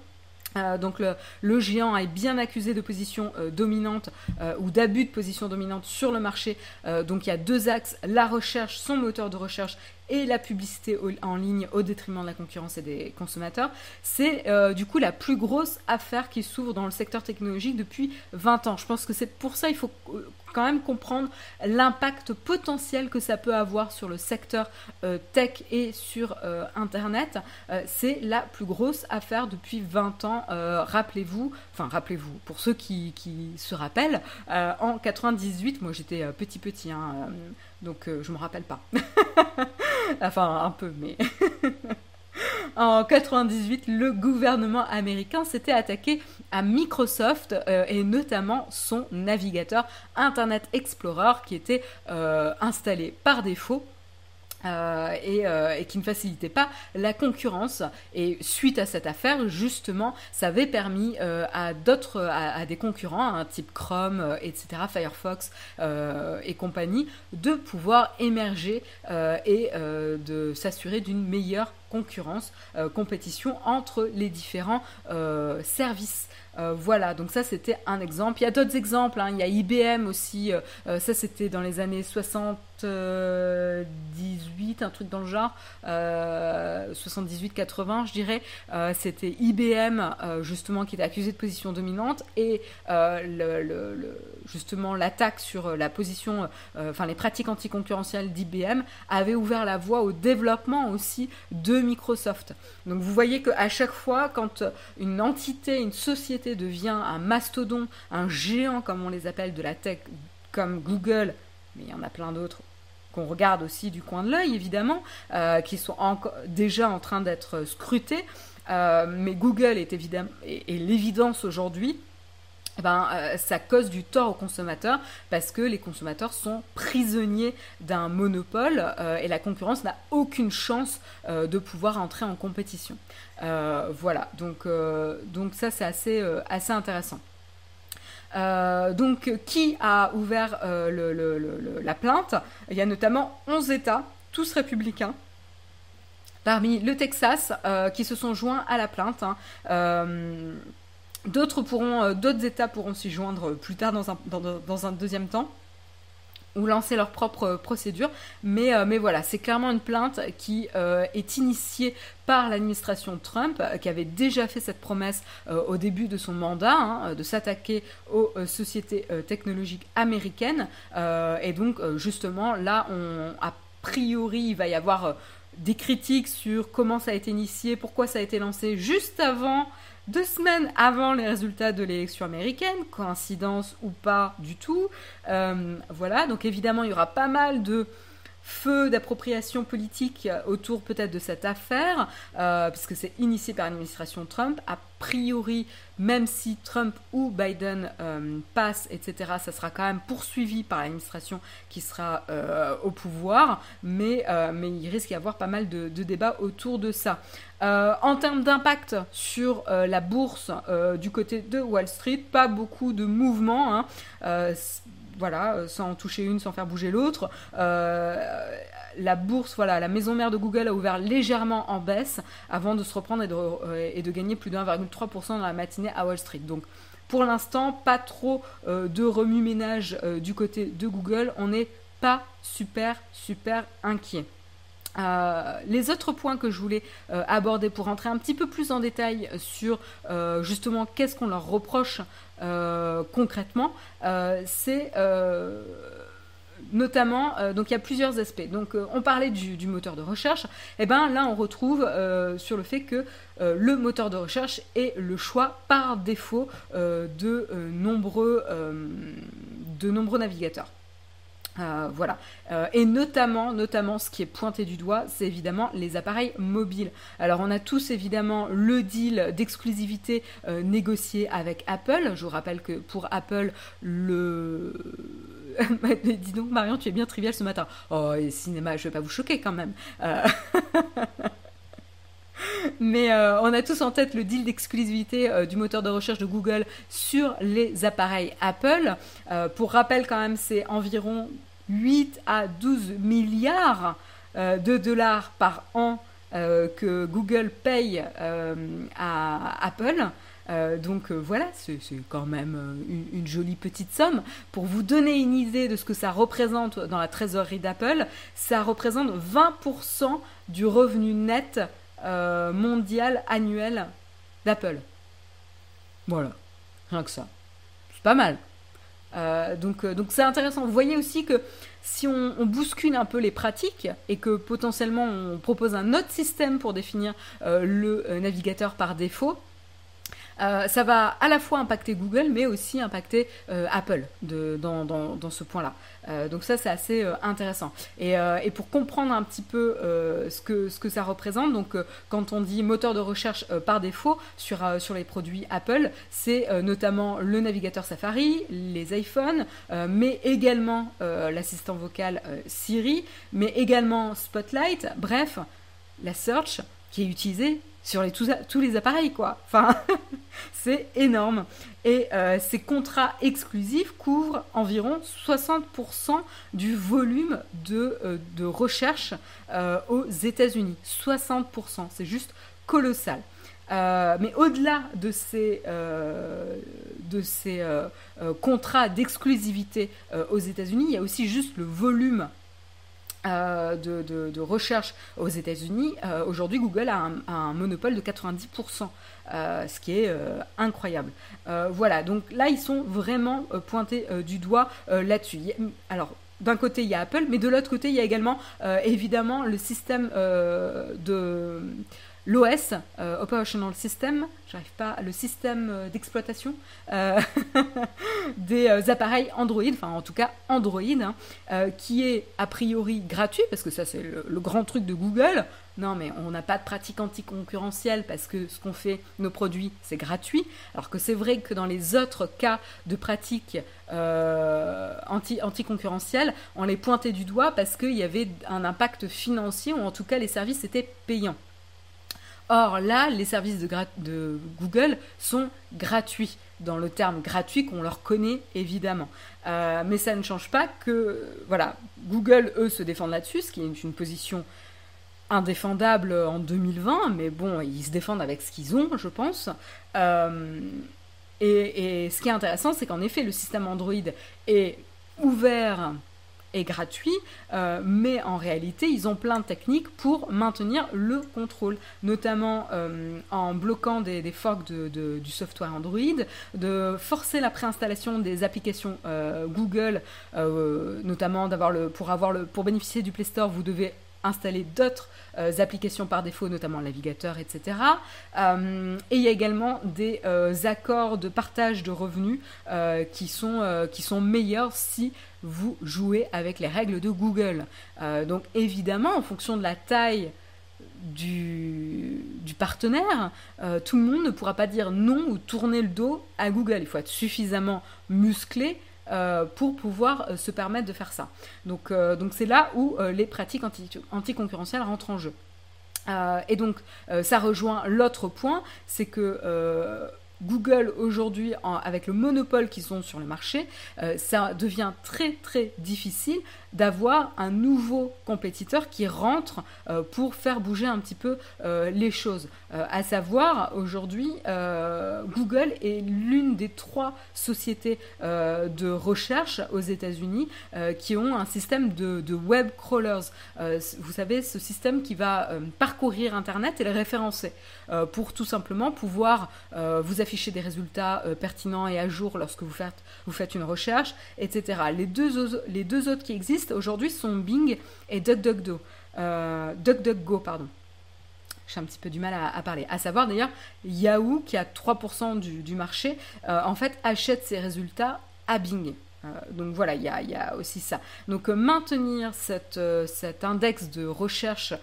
donc le, géant est bien accusé de position dominante ou d'abus de position dominante sur le marché. donc il y a deux axes, la recherche, son moteur de recherche et la publicité en ligne au détriment de la concurrence et des consommateurs. C'est du coup la plus grosse affaire qui s'ouvre dans le secteur technologique depuis 20 ans. Je pense que c'est pour ça il faut quand même comprendre l'impact potentiel que ça peut avoir sur le secteur euh, tech et sur euh, Internet. Euh, c'est la plus grosse affaire depuis 20 ans. rappelez-vous, enfin rappelez-vous, pour ceux qui, se rappellent, en 98, moi j'étais petit petit, hein, donc je me rappelle pas. enfin un peu, mais... en 98, le gouvernement américain s'était attaqué à Microsoft euh, et notamment son navigateur Internet Explorer qui était euh, installé par défaut euh, et, qui ne facilitait pas la concurrence. Et suite à cette affaire, justement, ça avait permis à d'autres, à, des concurrents, un type Chrome, etc., Firefox et compagnie, de pouvoir émerger et de s'assurer d'une meilleure concurrence, compétition entre les différents services. voilà, donc ça c'était un exemple. Il y a d'autres exemples, hein. il y a IBM aussi, ça c'était dans les années 60. 78, un truc dans le genre, 78-80 je dirais, c'était IBM justement qui était accusé de position dominante et justement l'attaque sur la position, enfin les pratiques anticoncurrentielles d'IBM avait ouvert la voie au développement aussi de Microsoft. Donc vous voyez qu'à chaque fois quand une entité, une société devient un mastodon, un géant comme on les appelle de la tech, comme Google, mais il y en a plein d'autres qu'on regarde aussi du coin de l'œil, évidemment, euh, qui sont déjà en train d'être scrutés. Euh, mais Google est, évidemment, et, l'évidence aujourd'hui. Ben, euh, ça cause du tort aux consommateurs parce que les consommateurs sont prisonniers d'un monopole et la concurrence n'a aucune chance de pouvoir entrer en compétition. voilà, donc, donc ça c'est assez, assez intéressant. Euh, donc, qui a ouvert euh, la plainte? Il y a notamment 11 États, tous républicains, parmi le Texas, euh, qui se sont joints à la plainte. Hein. d'autres pourront, d'autres États pourront s'y joindre plus tard dans un deuxième temps ou lancer leur propre procédure. Mais, euh, mais voilà, c'est clairement une plainte qui euh, est initiée par l'administration Trump, euh, qui avait déjà fait cette promesse au début de son mandat, hein, de s'attaquer aux sociétés technologiques américaines. et donc, justement, là, on, a priori, il va y avoir des critiques sur comment ça a été initié, pourquoi ça a été lancé juste avant deux semaines avant les résultats de l'élection américaine, coïncidence ou pas du tout. Euh, voilà, donc évidemment, il y aura pas mal de feu d'appropriation politique autour peut-être de cette affaire, euh, puisque c'est initié par l'administration Trump. A priori, même si Trump ou Biden euh, passent, etc., ça sera quand même poursuivi par l'administration qui sera euh, au pouvoir, mais, mais il risque d'y avoir pas mal de, débats autour de ça. en termes d'impact sur la bourse du côté de Wall Street, pas beaucoup de mouvements. Hein voilà, euh, sans toucher une, sans faire bouger l'autre. Euh, la bourse, voilà, la maison mère de Google a ouvert légèrement en baisse avant de se reprendre et de, euh, gagner plus de 1,3% dans la matinée à Wall Street. Donc, pour l'instant, pas trop de remue-ménage du côté de Google. On n'est pas super, super inquiet. les autres points que je voulais aborder pour rentrer un petit peu plus en détail sur justement qu'est-ce qu'on leur reproche concrètement, euh, c'est euh, notamment, donc il y a plusieurs aspects. Donc on parlait du, moteur de recherche, et eh ben là on retrouve sur le fait que le moteur de recherche est le choix par défaut de, nombreux, de nombreux navigateurs. Euh, voilà. Euh, et notamment, notamment, ce qui est pointé du doigt, c'est évidemment les appareils mobiles. Alors, on a tous évidemment le deal d'exclusivité euh, négocié avec Apple. Je vous rappelle que pour Apple, le. Dis donc, Marion, tu es bien trivial ce matin. Oh, et cinéma, je vais pas vous choquer quand même. Mais on a tous en tête le deal d'exclusivité du moteur de recherche de Google sur les appareils Apple. pour rappel, quand même, c'est environ 8 à 12 milliards euh, de dollars par an euh, que Google paye euh, à Apple. donc voilà, c'est quand même une, jolie petite somme. Pour vous donner une idée de ce que ça représente dans la trésorerie d'Apple, ça représente 20% du revenu net mondial annuel d'Apple. Voilà, rien que ça. C'est pas mal. Euh, donc, euh, donc c'est intéressant. Vous voyez aussi que si on, bouscule un peu les pratiques et que potentiellement on propose un autre système pour définir euh, le navigateur par défaut, euh, ça va à la fois impacter Google, mais aussi impacter euh, Apple dans, ce point-là. Euh, donc ça, c'est assez intéressant. Et, pour comprendre un petit peu ce, que, ça représente, donc quand on dit moteur de recherche par défaut sur, sur les produits Apple, c'est notamment le navigateur Safari, les iPhones, mais également l'assistant vocal Siri, mais également Spotlight, bref, la search qui est utilisée sur les, tous, les appareils, quoi. Enfin, c'est énorme. Et euh, ces contrats exclusifs couvrent environ 60% du volume de, euh, de recherche euh, aux États-Unis. 60%, c'est juste colossal. mais au-delà de ces, de ces contrats d'exclusivité aux États-Unis, il y a aussi juste le volume euh, de, recherche aux États-Unis, euh, aujourd'hui Google a un, monopole de 90%, euh, ce qui est incroyable. voilà, donc là ils sont vraiment pointés du doigt là-dessus. Alors, d'un côté il y a Apple, mais de l'autre côté il y a également évidemment le système de l'OS, euh, Operational System, j'arrive pas, le système euh, d'exploitation euh, des appareils Android, enfin en tout cas Android, hein, qui est a priori gratuit, parce que ça c'est le, grand truc de Google. Non, mais on n'a pas de pratique anticoncurrentielle parce que ce qu'on fait, nos produits, c'est gratuit. Alors que c'est vrai que dans les autres cas de pratique anti, anticoncurrentielle, on les pointait du doigt parce qu'il y avait un impact financier, ou en tout cas les services étaient payants. Or là, les services de, Google sont gratuits, dans le terme gratuit qu'on leur connaît évidemment. Euh, mais ça ne change pas que, voilà, Google, eux, se défendent là-dessus, ce qui est une position indéfendable en 2020, mais bon, ils se défendent avec ce qu'ils ont, je pense. Euh, et, ce qui est intéressant, c'est qu'en effet, le système Android est ouvert gratuit, euh, mais en réalité, ils ont plein de techniques pour maintenir le contrôle, notamment euh, en bloquant des, forks de, du software Android, de forcer la préinstallation des applications euh, Google, notamment d'avoir le, pour, avoir le, pour bénéficier du Play Store, vous devez installer d'autres applications par défaut, notamment navigateur, etc. Et il y a également des accords de partage de revenus qui, sont, qui sont meilleurs si vous jouez avec les règles de Google. donc évidemment, en fonction de la taille du, partenaire, tout le monde ne pourra pas dire non ou tourner le dos à Google. Il faut être suffisamment musclé euh, pour pouvoir euh, se permettre de faire ça. Donc euh, donc c'est là où les pratiques anti anticoncurrentielles rentrent en jeu. et donc ça rejoint l'autre point, c'est que Google aujourd'hui, avec le monopole qu'ils ont sur le marché, ça devient très très difficile d'avoir un nouveau compétiteur qui rentre euh, pour faire bouger un petit peu euh, les choses. Euh, à savoir, aujourd'hui, Google est l'une des trois sociétés de recherche aux États-Unis qui ont un système de, web crawlers. vous savez, ce système qui va parcourir Internet et le référencer pour tout simplement pouvoir vous afficher des résultats pertinents et à jour lorsque vous faites, vous faites une recherche, etc. Les deux, les deux autres qui existent, aujourd'hui sont Bing et DuckDuckGo. Euh, DuckDuckGo, pardon. J'ai un petit peu du mal à, parler. À savoir d'ailleurs, Yahoo, qui a 3% du, marché, euh, en fait achète ses résultats à Bing. Euh, donc voilà, il y, a, aussi ça. Donc maintenir cette, cet index de recherche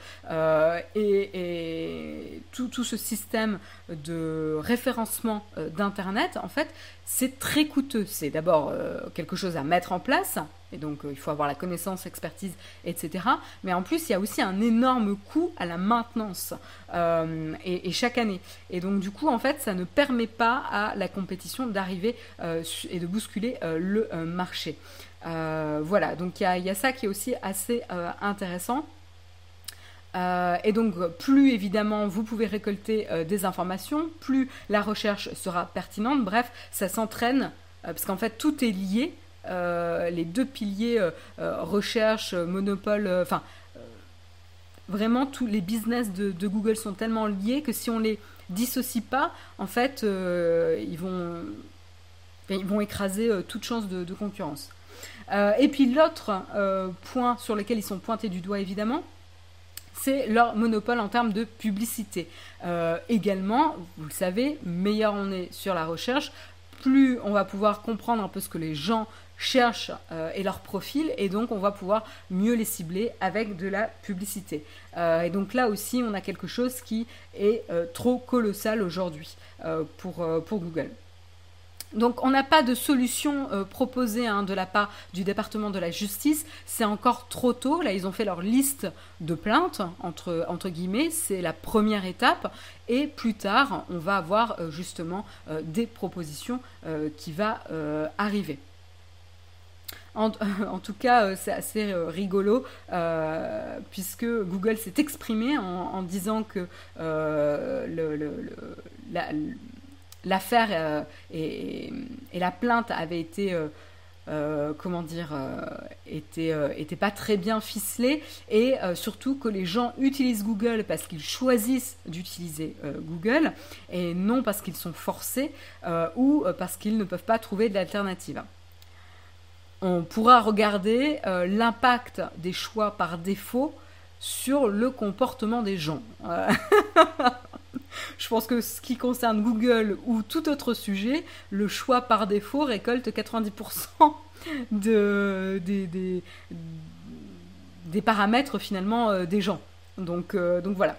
et, tout, tout, ce système de référencement d'Internet, en fait, c'est très coûteux. C'est d'abord quelque chose à mettre en place, et donc euh, il faut avoir la connaissance, l'expertise, etc. Mais en plus, il y a aussi un énorme coût à la maintenance euh, et, chaque année. Et donc du coup, en fait, ça ne permet pas à la compétition d'arriver euh, et de bousculer le marché. voilà, donc il y, a ça qui est aussi assez intéressant. Et donc, plus évidemment vous pouvez récolter des informations, plus la recherche sera pertinente. Bref, ça s'entraîne, parce qu'en fait, tout est lié. Euh, les deux piliers euh, euh, recherche, monopole, enfin vraiment tous les business de, Google sont tellement liés que si on les dissocie pas, en fait, ils vont ils vont écraser toute chance de, concurrence. et puis l'autre point sur lequel ils sont pointés du doigt évidemment, c'est leur monopole en termes de publicité. également, vous le savez, meilleur on est sur la recherche, plus on va pouvoir comprendre un peu ce que les gens cherchent euh, et leur profil et donc on va pouvoir mieux les cibler avec de la publicité. Euh, et donc là aussi on a quelque chose qui est euh, trop colossal aujourd'hui pour Google. Donc on n'a pas de solution euh, proposée hein, de la part du département de la justice. C'est encore trop tôt. Là, ils ont fait leur liste de plaintes, entre, entre guillemets. C'est la première étape. Et plus tard, on va avoir euh, justement euh, des propositions qui vont arriver. En, tout cas, c'est assez rigolo puisque Google s'est exprimé en, disant que l'affaire euh, et, la plainte avaient été euh, euh, comment dire, était, pas très bien ficelée et surtout que les gens utilisent Google parce qu'ils choisissent d'utiliser Google et non parce qu'ils sont forcés ou parce qu'ils ne peuvent pas trouver d'alternative. On pourra regarder l'impact des choix par défaut sur le comportement des gens. Je pense que ce qui concerne Google ou tout autre sujet, le choix par défaut récolte 90% de, des, paramètres finalement euh, des gens. Donc, euh, donc voilà.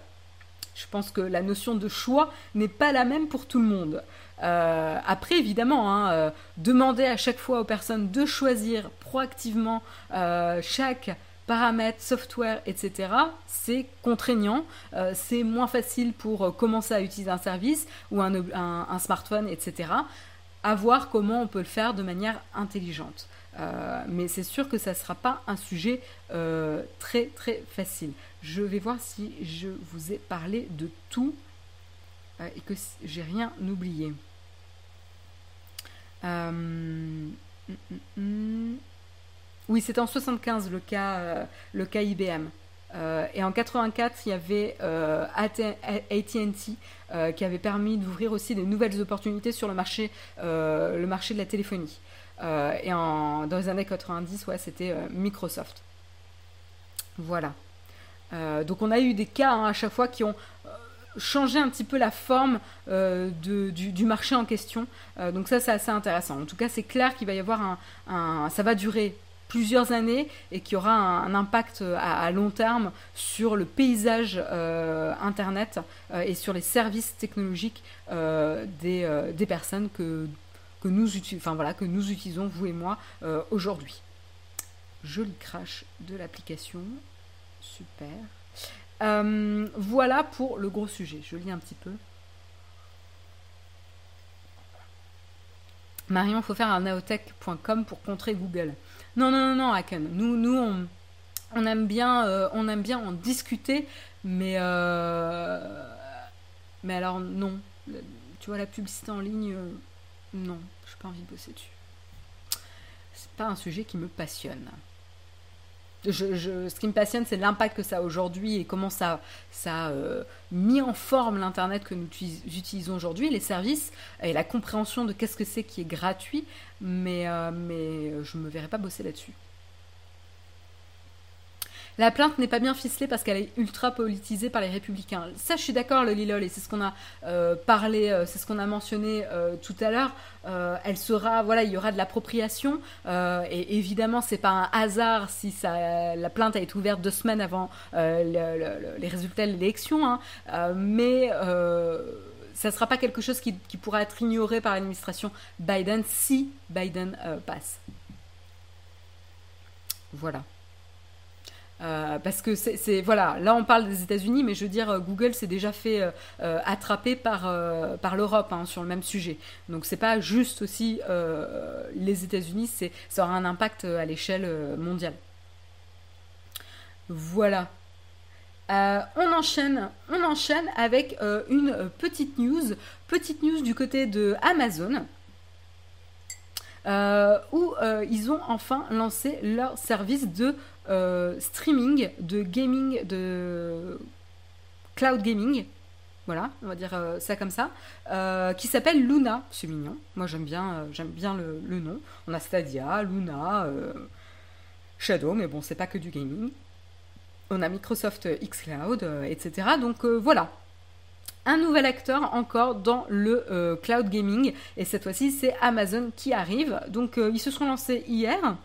Je pense que la notion de choix n'est pas la même pour tout le monde. Euh, après, évidemment, hein, demander à chaque fois aux personnes de choisir proactivement chaque paramètres, software, etc., c'est contraignant, euh, c'est moins facile pour euh, commencer à utiliser un service ou un, smartphone, etc. À voir comment on peut le faire de manière intelligente. Euh, mais c'est sûr que ça ne sera pas un sujet très très facile. Je vais voir si je vous ai parlé de tout et que j'ai rien oublié. Hum, hum, hum. Oui, c'était en 75 le cas, euh, IBM. Euh, et en 84, il y avait euh, AT&T qui avait permis d'ouvrir aussi de nouvelles opportunités sur le marché, de la téléphonie. et dans les années 90, ouais, c'était Microsoft. Voilà. donc on a eu des cas hein, à chaque fois qui ont changé un petit peu la forme du, marché en question. donc ça, c'est assez intéressant. En tout cas, c'est clair qu'il va y avoir un, Ça va durer plusieurs années et qui aura un, impact à, long terme sur le paysage euh, Internet euh, et sur les services technologiques euh, des, personnes que, que, nous enfin, voilà, que nous utilisons, vous et moi, aujourd'hui. Joli crash de l'application. Super. voilà pour le gros sujet. Je lis un petit peu. Marion, faut faire un naotech.com pour contrer Google. Non, non, non, non, Haken. Nous, nous on, aime bien, euh, on aime bien en discuter, mais, euh, mais alors non. Tu vois, la publicité en ligne, euh, non, je n'ai pas envie de bosser dessus. C'est pas un sujet qui me passionne ce qui me passionne, c'est l'impact que ça a aujourd'hui et comment ça, a euh, mis en forme l'Internet que nous utilisons aujourd'hui, les services et la compréhension de qu'est-ce que c'est qui est gratuit, mais, euh, mais je ne me verrai pas bosser là-dessus. La plainte n'est pas bien ficelée parce qu'elle est ultra politisée par les républicains. Ça, je suis d'accord, le Lilol, et c'est ce qu'on a euh, parlé, euh, c'est ce qu'on a mentionné euh, tout à l'heure. elle sera, voilà, il y aura de l'appropriation, et évidemment, c'est pas un hasard si ça, la plainte a été ouverte deux semaines avant les résultats de l'élection, hein. mais ça ne sera pas quelque chose qui, qui pourra être ignoré par l'administration Biden si Biden passe. Voilà. Euh, parce que c'est voilà, là on parle des États-Unis, mais je veux dire euh, Google s'est déjà fait euh, attraper par par l'Europe hein, sur le même sujet. Donc c'est pas juste aussi les États-Unis, c'est ça aura un impact à l'échelle mondiale. Voilà. on enchaîne, on enchaîne avec une petite news, petite news du côté de Amazon. où ils ont enfin lancé leur service de euh, streaming, de gaming, de cloud gaming, voilà, on va dire euh, ça comme ça, euh, qui s'appelle Luna. C'est mignon. Moi j'aime bien, j'aime bien le, nom. On a Stadia, Luna, Shadow, mais bon, c'est pas que du gaming. On a Microsoft xCloud, etc. Donc voilà. Un nouvel acteur encore dans le cloud gaming, et cette fois-ci c'est Amazon qui arrive. Donc ils se sont lancés hier.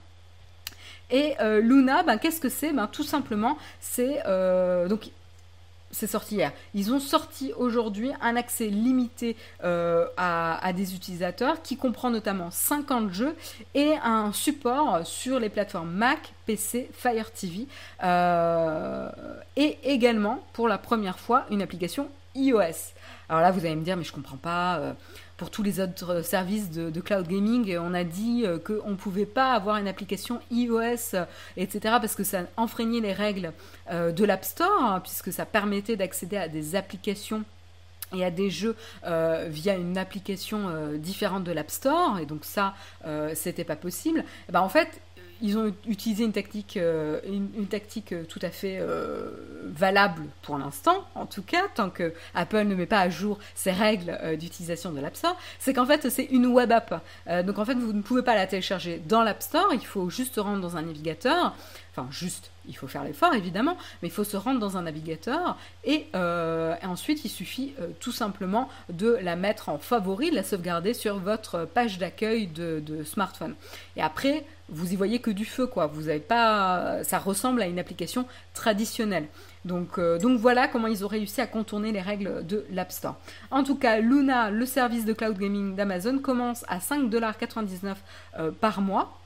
Et euh, Luna, ben, qu'est-ce que c'est? Ben, Tout simplement, c'est. Euh, donc, c'est sorti hier. Ils ont sorti aujourd'hui un accès limité euh, à, des utilisateurs qui comprend notamment 50 jeux et un support sur les plateformes Mac, PC, Fire TV et également pour la première fois une application iOS. Alors là, vous allez me dire, mais je comprends pas. Pour tous les autres services de, cloud gaming, on a dit euh, qu'on ne pouvait pas avoir une application iOS, euh, etc., parce que ça enfreignait les règles euh, de l'App Store, hein, puisque ça permettait d'accéder à des applications et à des jeux via une application différente de l'App Store, et donc ça, c'était pas possible. Et ben en fait, ils ont utilisé une tactique, euh, une, tactique euh, tout à fait euh, valable pour l'instant, en tout cas, tant que Apple ne met pas à jour ses règles d'utilisation de l'App Store, c'est qu'en fait c'est une web app. donc en fait vous ne pouvez pas la télécharger dans l'App Store, il faut juste rentrer dans un navigateur, enfin juste, il faut faire l'effort évidemment, mais il faut se rendre dans un navigateur et, ensuite il suffit tout simplement de la mettre en favori, de la sauvegarder sur votre page d'accueil de, smartphone. Et après, vous y voyez que du feu, quoi. Vous avez pas, ça ressemble à une application traditionnelle. Donc, euh, donc voilà comment ils ont réussi à contourner les règles de l'App Store. En tout cas, Luna, le service de cloud gaming d'Amazon, commence à 5,99$ euh, par mois.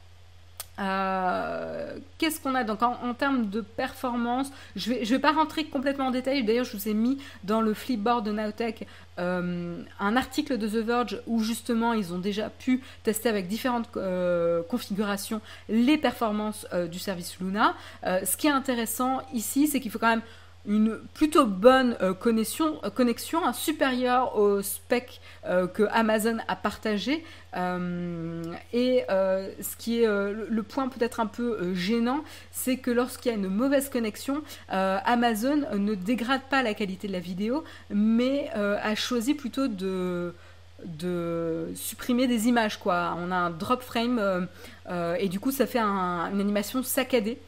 Euh, qu'est-ce qu'on a donc en, termes de performance Je vais, je vais pas rentrer complètement en détail. D'ailleurs, je vous ai mis dans le flipboard de Nowtech euh, un article de The Verge où justement ils ont déjà pu tester avec différentes euh, configurations les performances du service Luna. ce qui est intéressant ici, c'est qu'il faut quand même une plutôt bonne euh, connexion, euh, connexion supérieure au spec euh, que Amazon a partagé. et ce qui est le point peut-être un peu gênant, c'est que lorsqu'il y a une mauvaise connexion, Amazon ne dégrade pas la qualité de la vidéo, mais a choisi plutôt de de supprimer des images quoi. On a un drop frame et du coup ça fait une animation saccadée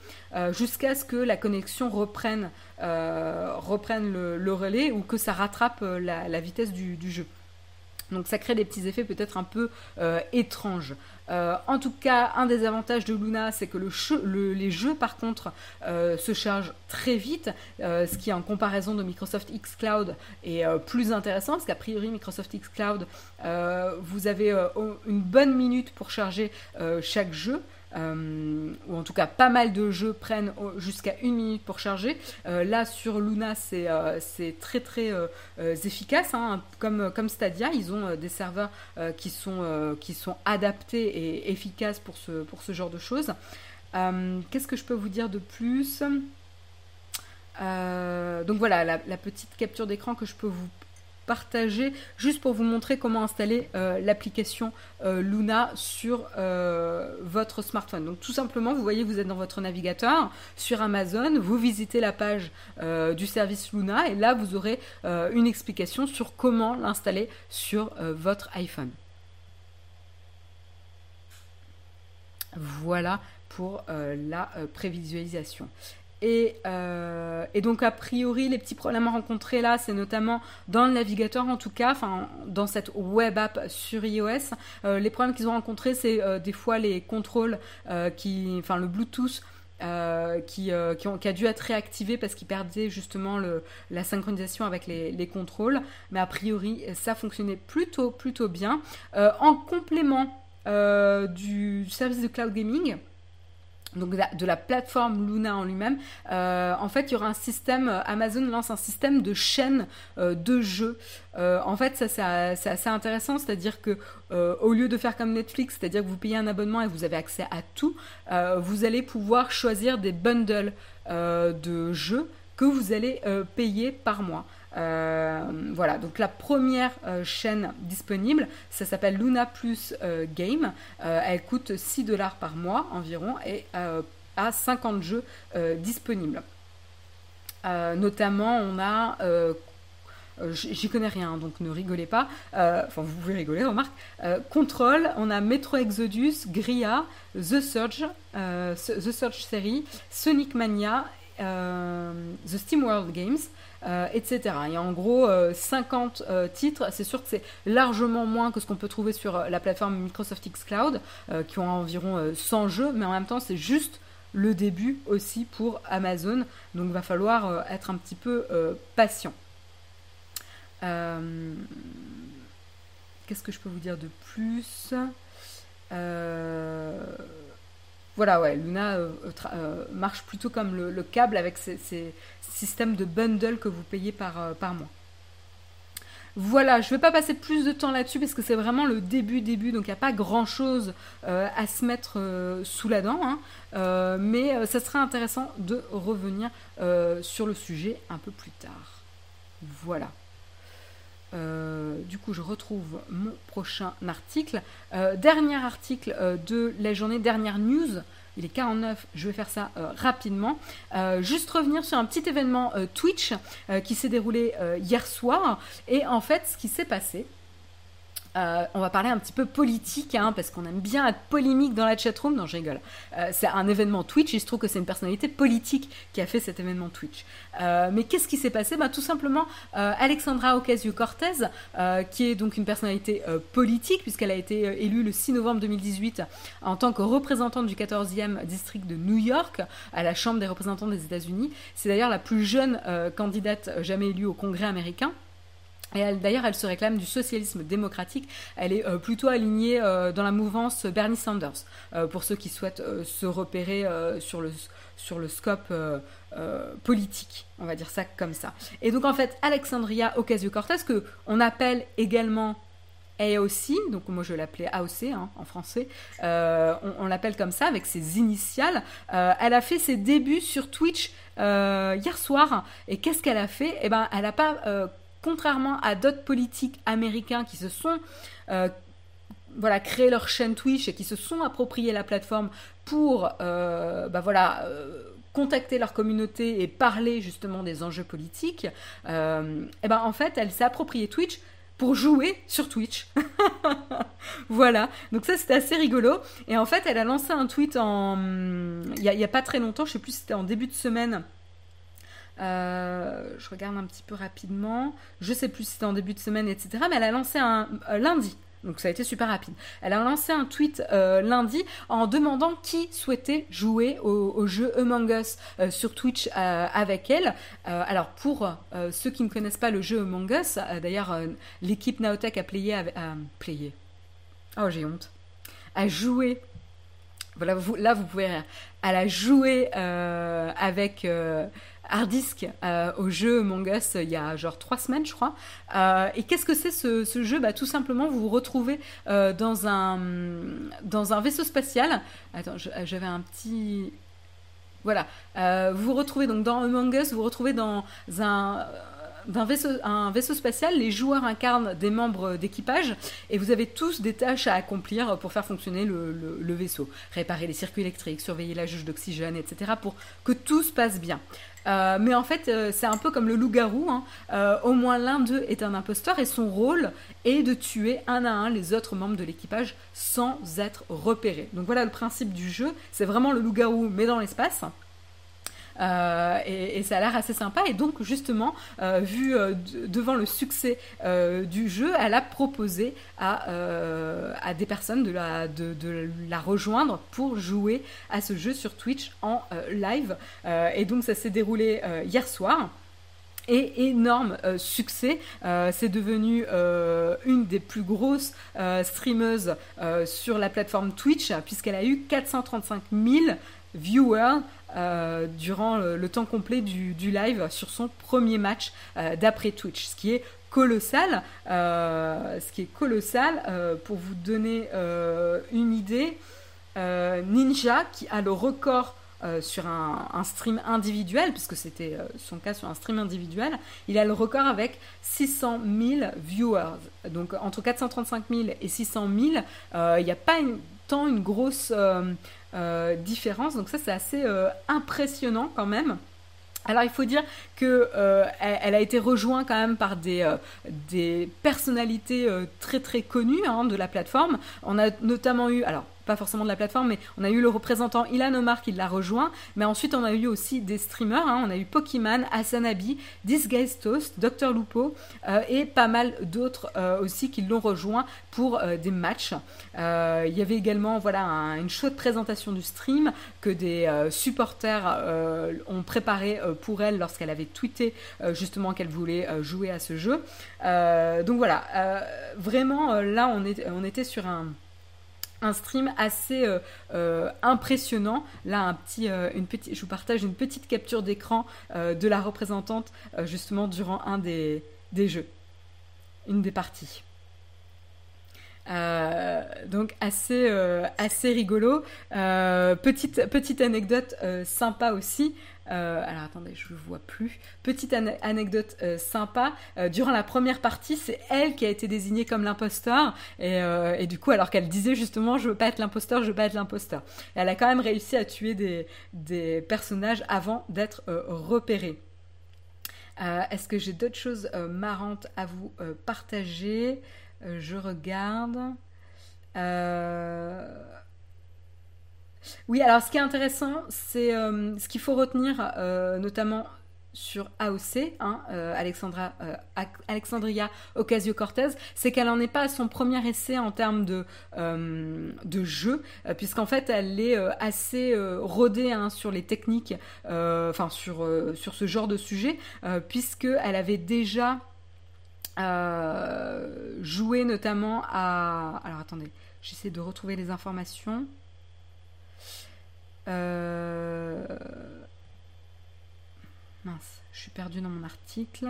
jusqu'à ce que la connexion reprenne euh, reprennent le, relais ou que ça rattrape euh, la, vitesse du, jeu. Donc ça crée des petits effets peut-être un peu euh, étranges. en tout cas, un des avantages de Luna, c'est que les jeux, par contre, se chargent très vite, ce qui, en comparaison de Microsoft X Cloud, est plus intéressant, parce qu'a priori, Microsoft X Cloud, vous avez une bonne minute pour charger chaque jeu. Euh, ou en tout cas pas mal de jeux prennent jusqu'à une minute pour charger. Euh, là sur Luna c'est euh, très très efficace, hein. comme, comme Stadia, ils ont des serveurs qui, sont, qui sont adaptés et efficaces pour ce, pour ce genre de choses. Qu'est-ce que je peux vous dire de plus? Donc voilà, la, la petite capture d'écran que je peux vous partager juste pour vous montrer comment installer euh, l'application euh, Luna sur euh, votre smartphone. Donc tout simplement, vous voyez, vous êtes dans votre navigateur sur Amazon, vous visitez la page du service Luna et là vous aurez une explication sur comment l'installer sur votre iPhone. Voilà pour la prévisualisation. Euh, et, donc, a priori, les petits problèmes rencontrés là, c'est notamment dans le navigateur, en tout cas, dans cette web app sur iOS. Euh, les problèmes qu'ils ont rencontrés, c'est euh, des fois les contrôles, enfin, le Bluetooth. qui, qui, a dû être réactivé parce qu'il perdait justement le, la synchronisation avec les, les, contrôles. Mais a priori, ça fonctionnait plutôt, plutôt bien. en complément du service de cloud gaming, donc de la, plateforme Luna en lui-même, euh, en fait, il y aura un système, euh, Amazon lance un système de chaîne euh, de jeux. en fait, ça c'est assez intéressant, c'est-à-dire que au lieu de faire comme Netflix, c'est-à-dire que vous payez un abonnement et vous avez accès à tout, vous allez pouvoir choisir des bundles de jeux que vous allez payer par mois. Euh, voilà, donc la première euh, chaîne disponible, ça s'appelle Luna Plus euh, Game. elle coûte 6 dollars par mois environ et a 50 jeux disponibles. notamment, on a j'y connais rien, donc ne rigolez pas. enfin, vous pouvez rigoler, remarque. Control, on a Metro Exodus, Gria, The Surge, The Surge Series, Sonic Mania, The Steam World Games, euh, etc. Il y a en gros 50 euh, euh, titres. C'est sûr que c'est largement moins que ce qu'on peut trouver sur la plateforme Microsoft X Cloud, qui ont environ 100 jeux, mais en même temps, c'est juste le début aussi pour Amazon. Donc va falloir être un petit peu patient. Qu'est-ce que je peux vous dire de plus? Voilà, ouais, Luna marche plutôt comme le, câble avec ces, systèmes de bundle que vous payez par, mois. Voilà, je ne vais pas passer plus de temps là-dessus parce que c'est vraiment le début, début, donc il n'y a pas grand-chose euh, à se mettre euh, sous la dent, hein. euh, mais ça serait intéressant de revenir sur le sujet un peu plus tard. Voilà. Du coup, je retrouve mon prochain article. dernier article de la journée, dernière news il est 49, je vais faire ça euh, rapidement. Euh, juste revenir sur un petit événement euh, Twitch qui s'est déroulé hier soir. Et en fait, ce qui s'est passé, euh, on va parler un petit peu politique, hein, parce qu'on aime bien être polémique dans la chatroom. Non, je rigole. Euh, c'est un événement Twitch, il se trouve que c'est une personnalité politique qui a fait cet événement Twitch. Euh, mais qu'est-ce qui s'est passé? Bah, Tout simplement, Alexandra Ocasio-Cortez, qui est donc une personnalité politique, puisqu'elle a été élue le 6 novembre 2018 en tant que représentante du 14e district de New York à la Chambre des représentants des États-Unis. C'est d'ailleurs la plus jeune candidate jamais élue au Congrès américain. D'ailleurs, elle se réclame du socialisme démocratique. Elle est euh, plutôt alignée euh, dans la mouvance Bernie Sanders, euh, pour ceux qui souhaitent se repérer sur, le, sur le scope politique, on va dire ça comme ça. Et donc en fait, Alexandria Ocasio-Cortez, que on appelle également AOC, donc moi je l'appelais AOC hein, en français, on, l'appelle comme ça avec ses initiales. elle a fait ses débuts sur Twitch hier soir. Et qu'est-ce qu'elle a fait? Eh ben, elle n'a pas contrairement à d'autres politiques américains qui se sont euh, voilà, créé leur chaîne Twitch et qui se sont appropriés la plateforme pour euh, bah voilà, euh, contacter leur communauté et parler justement des enjeux politiques, et eh ben en fait, elle s'est appropriée Twitch pour jouer sur Twitch. voilà, donc ça c'était assez rigolo. Et en fait, elle a lancé un tweet en... Il n'y a, pas très longtemps, je sais plus si c'était en début de semaine euh, je regarde un petit peu rapidement. Je sais plus si c'était en début de semaine, etc. Mais elle a lancé un euh, lundi. Donc ça a été super rapide. Elle a lancé un tweet euh, lundi en demandant qui souhaitait jouer au, jeu Among Us sur Twitch avec elle. alors pour ceux qui ne connaissent pas le jeu Among Us, d'ailleurs l'équipe Naotech a playé, avec. Oh j'ai honte. A joué. Voilà, là vous pouvez rire. Elle a joué avec hard disk euh, au jeu Among Us il y a genre trois semaines, je crois. Euh, et qu'est-ce que c'est ce, jeu? Bah, Tout simplement, vous vous retrouvez euh, dans, un, dans un vaisseau spatial. Attends, j'avais un petit. Voilà. vous vous retrouvez donc dans Among Us, vous vous retrouvez dans un d'un vaisseau, un vaisseau spatial, les joueurs incarnent des membres d'équipage et vous avez tous des tâches à accomplir pour faire fonctionner le, le vaisseau. Réparer les circuits électriques, surveiller la jauge d'oxygène, etc. pour que tout se passe bien. Euh, mais en fait, euh, c'est un peu comme le loup-garou. Hein. Euh, au moins l'un d'eux est un imposteur et son rôle est de tuer un à un les autres membres de l'équipage sans être repéré. Donc voilà le principe du jeu. C'est vraiment le loup-garou mais dans l'espace. Euh, et, ça a l'air assez sympa. Et donc, justement, euh, vu euh, devant le succès du jeu, elle a proposé à, des personnes de la, de, de, la rejoindre pour jouer à ce jeu sur Twitch en live. et donc, ça s'est déroulé hier soir. Et énorme succès, c'est devenu une des plus grosses streameuses sur la plateforme Twitch puisqu'elle a eu 435 000 viewers euh, durant le, temps complet du, live sur son premier match euh, d'après Twitch, ce qui est colossal. Euh, ce qui est colossal, pour vous donner une idée, Ninja, qui a le record sur un, stream individuel, puisque c'était son cas sur un stream individuel, il a le record avec 600 000 viewers. Donc entre 435 000 et 600 000, il n'y a pas tant une grosse euh, différence. Donc ça, c'est assez euh, impressionnant quand même. Alors il faut dire que euh, elle, a été rejointe quand même par des, des personnalités très très connues hein, de la plateforme. On a notamment eu, alors pas forcément de la plateforme, mais on a eu le représentant Ilan Omar qui l'a rejoint. Mais ensuite, on a eu aussi des streamers. Hein. on a eu Pokémon, Asanabi, This Guy's Toast, Dr. Lupo euh, et pas mal d'autres euh, aussi qui l'ont rejoint pour euh, des matchs. il y avait également voilà, une chaude présentation du stream que des supporters ont préparé pour elle lorsqu'elle avait tweeté justement qu'elle voulait jouer à ce jeu. donc voilà, vraiment là on, on était sur un un stream assez euh, euh, impressionnant. Là, un petit, euh, une petite, je vous partage une petite capture d'écran de la représentante justement durant un des, des jeux, une des parties. Donc assez, assez rigolo. petite, petite anecdote sympa aussi. Euh, alors attendez, je ne vois plus. Petite anecdote euh, sympa. Euh, durant la première partie, c'est elle qui a été désignée comme l'imposteur. Et, du coup, alors qu'elle disait justement, je veux pas être l'imposteur, je veux pas être l'imposteur. Elle a quand même réussi à tuer des, des personnages avant d'être repérée. Est-ce que j'ai d'autres choses marrantes à vous partager? Je regarde. Oui, alors ce qui est intéressant, c'est euh, ce qu'il faut retenir, euh, notamment sur AOC, hein, euh, Alexandra, Alexandria Ocasio-Cortez, c'est qu'elle n'en est pas à son premier essai en termes de, jeu, puisqu'en fait elle est assez rodée hein, sur les techniques, enfin sur ce genre de sujet, puisqu'elle avait déjà joué notamment à... Alors attendez, j'essaie de retrouver les informations. Euh, mince, je suis perdue dans mon article.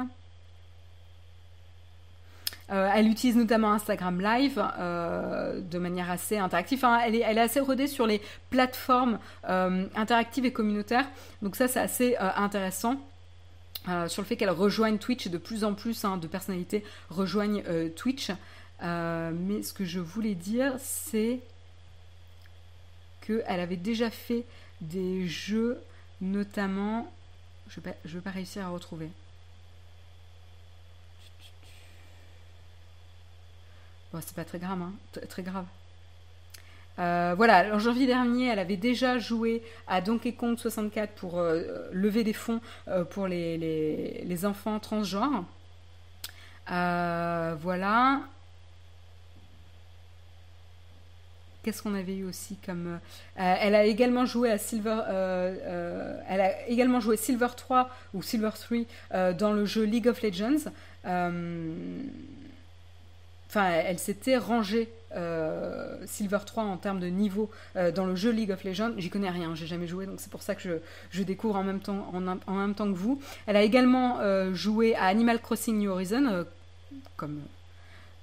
Euh, elle utilise notamment Instagram Live euh, de manière assez interactive. est, elle, est, assez rodée sur les plateformes interactives et communautaires. Donc ça, c'est assez intéressant. Sur le fait qu'elle rejoigne Twitch de plus en plus hein, de personnalités rejoignent Twitch. mais ce que je voulais dire, c'est qu'elle avait déjà fait des jeux, notamment. Je ne vais, pas réussir à retrouver. Bon, c'est pas très grave, hein, très grave. Euh, voilà, en janvier dernier, elle avait déjà joué à Donkey Kong 64 pour euh, lever des fonds euh, pour les, les, enfants transgenres. voilà. Qu'est-ce qu'on avait eu aussi comme euh, euh, Elle a également joué à Silver. Euh, elle a également joué Silver 3 ou Silver 3 dans le jeu League of Legends. Enfin, elle, s'était rangée Silver 3 en termes de niveau dans le jeu League of Legends. J'y connais rien, j'ai jamais joué, donc c'est pour ça que je, découvre en même, temps, en, même temps que vous. Elle a également joué à Animal Crossing New Horizon, comme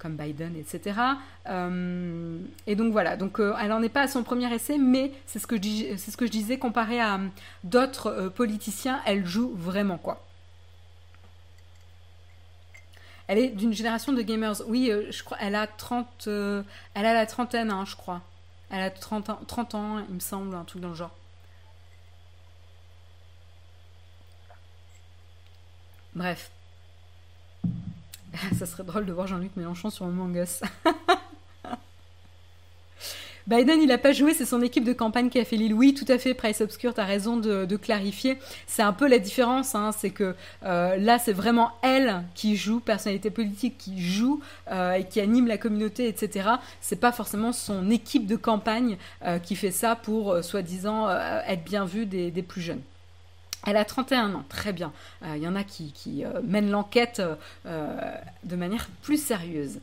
comme Biden, etc. Euh, et donc voilà, donc euh, elle n'en est pas à son premier essai, mais c'est ce que je, ce que je disais, comparé à euh, d'autres politiciens, elle joue vraiment quoi. Elle est d'une génération de gamers. Oui, je crois, elle a 30, elle a la trentaine, hein, je crois. Elle a 30 ans, 30 ans, il me semble, un truc dans le genre. Bref. ça serait drôle de voir Jean-Luc Mélenchon sur Among Us. Biden, il n'a pas joué, c'est son équipe de campagne qui a fait l'île. Oui, tout à fait, Price Obscure, tu as raison de, clarifier. C'est un peu la différence, hein, c'est que euh, là, c'est vraiment elle qui joue, personnalité politique qui joue euh, et qui anime la communauté, etc. C'est pas forcément son équipe de campagne euh, qui fait ça pour, soi-disant, être bien vue des plus jeunes. Elle a 31 ans, très bien. Il euh, y en a qui, euh, mènent l'enquête euh, de manière plus sérieuse.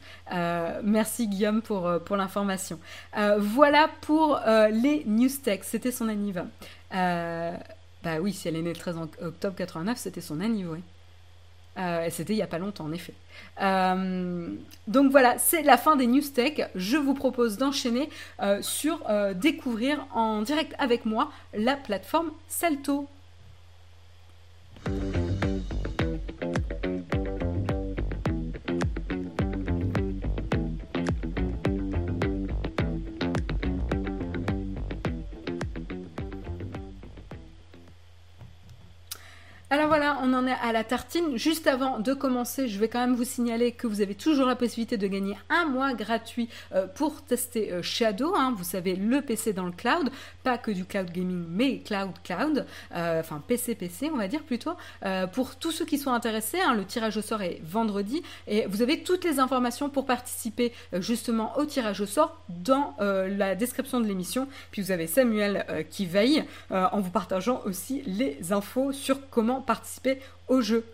merci Guillaume pour, l'information. voilà pour les news tech. C'était son anniversaire. bah oui, si elle est née le 13 octobre 89, c'était son anniversaire. et c'était il n'y a pas longtemps, en effet. donc voilà, c'est la fin des news tech. Je vous propose d'enchaîner sur découvrir en direct avec moi la plateforme Salto. Thank you. Alors voilà, on en est à la tartine. Juste avant de commencer, je vais quand même vous signaler que vous avez toujours la possibilité de gagner un mois gratuit euh, pour tester euh, Shadow. Hein. vous savez, le PC dans le cloud, pas que du cloud gaming, mais cloud cloud, euh, enfin PC PC, on va dire plutôt. pour tous ceux qui sont intéressés, hein, le tirage au sort est vendredi et vous avez toutes les informations pour participer justement au tirage au sort dans la description de l'émission. Puis vous avez Samuel qui veille en vous partageant aussi les infos sur comment participer au jeu.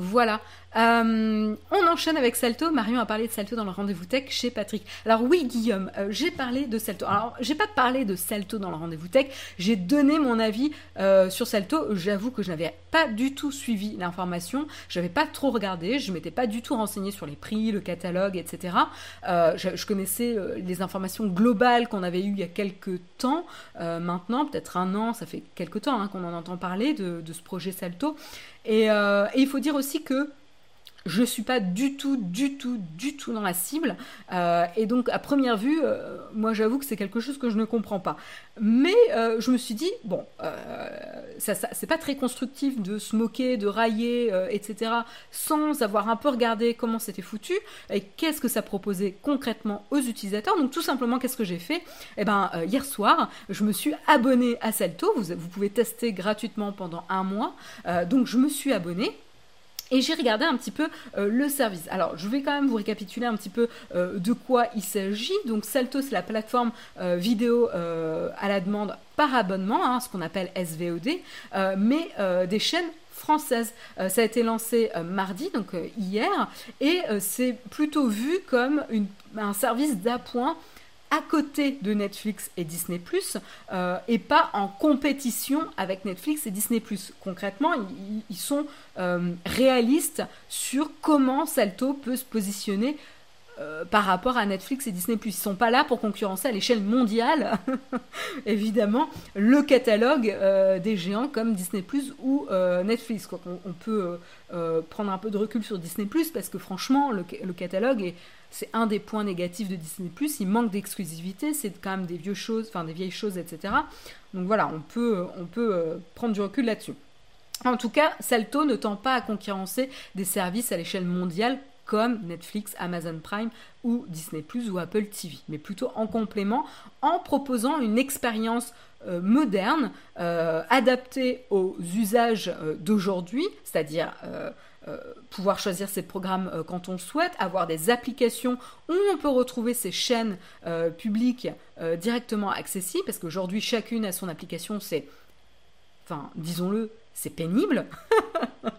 Voilà. Euh, on enchaîne avec Salto. Marion a parlé de Salto dans le rendez-vous tech chez Patrick. Alors oui, Guillaume, euh, j'ai parlé de Salto. Alors, j'ai pas parlé de Salto dans le rendez-vous tech. J'ai donné mon avis euh, sur Salto. J'avoue que je n'avais pas du tout suivi l'information. J'avais pas trop regardé. Je m'étais pas du tout renseigné sur les prix, le catalogue, etc. Je, connaissais les informations globales qu'on avait eues il y a quelques temps. maintenant, peut-être un an, ça fait quelques temps hein, qu'on en entend parler de, ce projet Salto. Et il faut dire aussi que je suis pas du tout, du tout, du tout dans la cible. Euh, et donc, à première vue, euh, moi, j'avoue que c'est quelque chose que je ne comprends pas. Mais euh, je me suis dit, bon, ça, c'est pas très constructif de se moquer, de railler, etc., sans avoir un peu regardé comment c'était foutu et qu'est-ce que ça proposait concrètement aux utilisateurs. Donc, tout simplement, qu'est-ce que j'ai fait? Eh ben, hier soir, je me suis abonné à Salto. Vous, vous pouvez tester gratuitement pendant un mois. donc, je me suis abonné. Et j'ai regardé un petit peu euh, le service. Alors, je vais quand même vous récapituler un petit peu euh, de quoi il s'agit. Donc, Salto, c'est la plateforme euh, vidéo à la demande par abonnement, hein, ce qu'on appelle SVOD, mais des chaînes françaises. ça a été lancé mardi, donc hier, et c'est plutôt vu comme un service d'appoint à côté de Netflix et Disney euh, et pas en compétition avec Netflix et Disney Concrètement, ils, sont euh, réalistes sur comment Salto peut se positionner euh, par rapport à Netflix et Disney+. Ils sont pas là pour concurrencer à l'échelle mondiale, évidemment, le catalogue des géants comme Disney+, ou Netflix. On, peut prendre un peu de recul sur Disney+, parce que franchement, le catalogue est c'est un des points négatifs de Disney+. Il manque d'exclusivité, c'est quand même des vieux choses, enfin des vieilles choses, etc. Donc voilà, on peut, euh, prendre du recul là-dessus. En tout cas, Salto ne tend pas à concurrencer des services à l'échelle mondiale comme Netflix, Amazon Prime ou Disney ⁇ ou Apple TV, mais plutôt en complément, en proposant une expérience euh, moderne, euh, adaptée aux usages d'aujourd'hui, c'est-à-dire pouvoir choisir ses programmes euh, quand on souhaite, avoir des applications où on peut retrouver ses chaînes euh, publiques directement accessibles, parce qu'aujourd'hui chacune a son application, c'est, enfin disons-le, c'est pénible.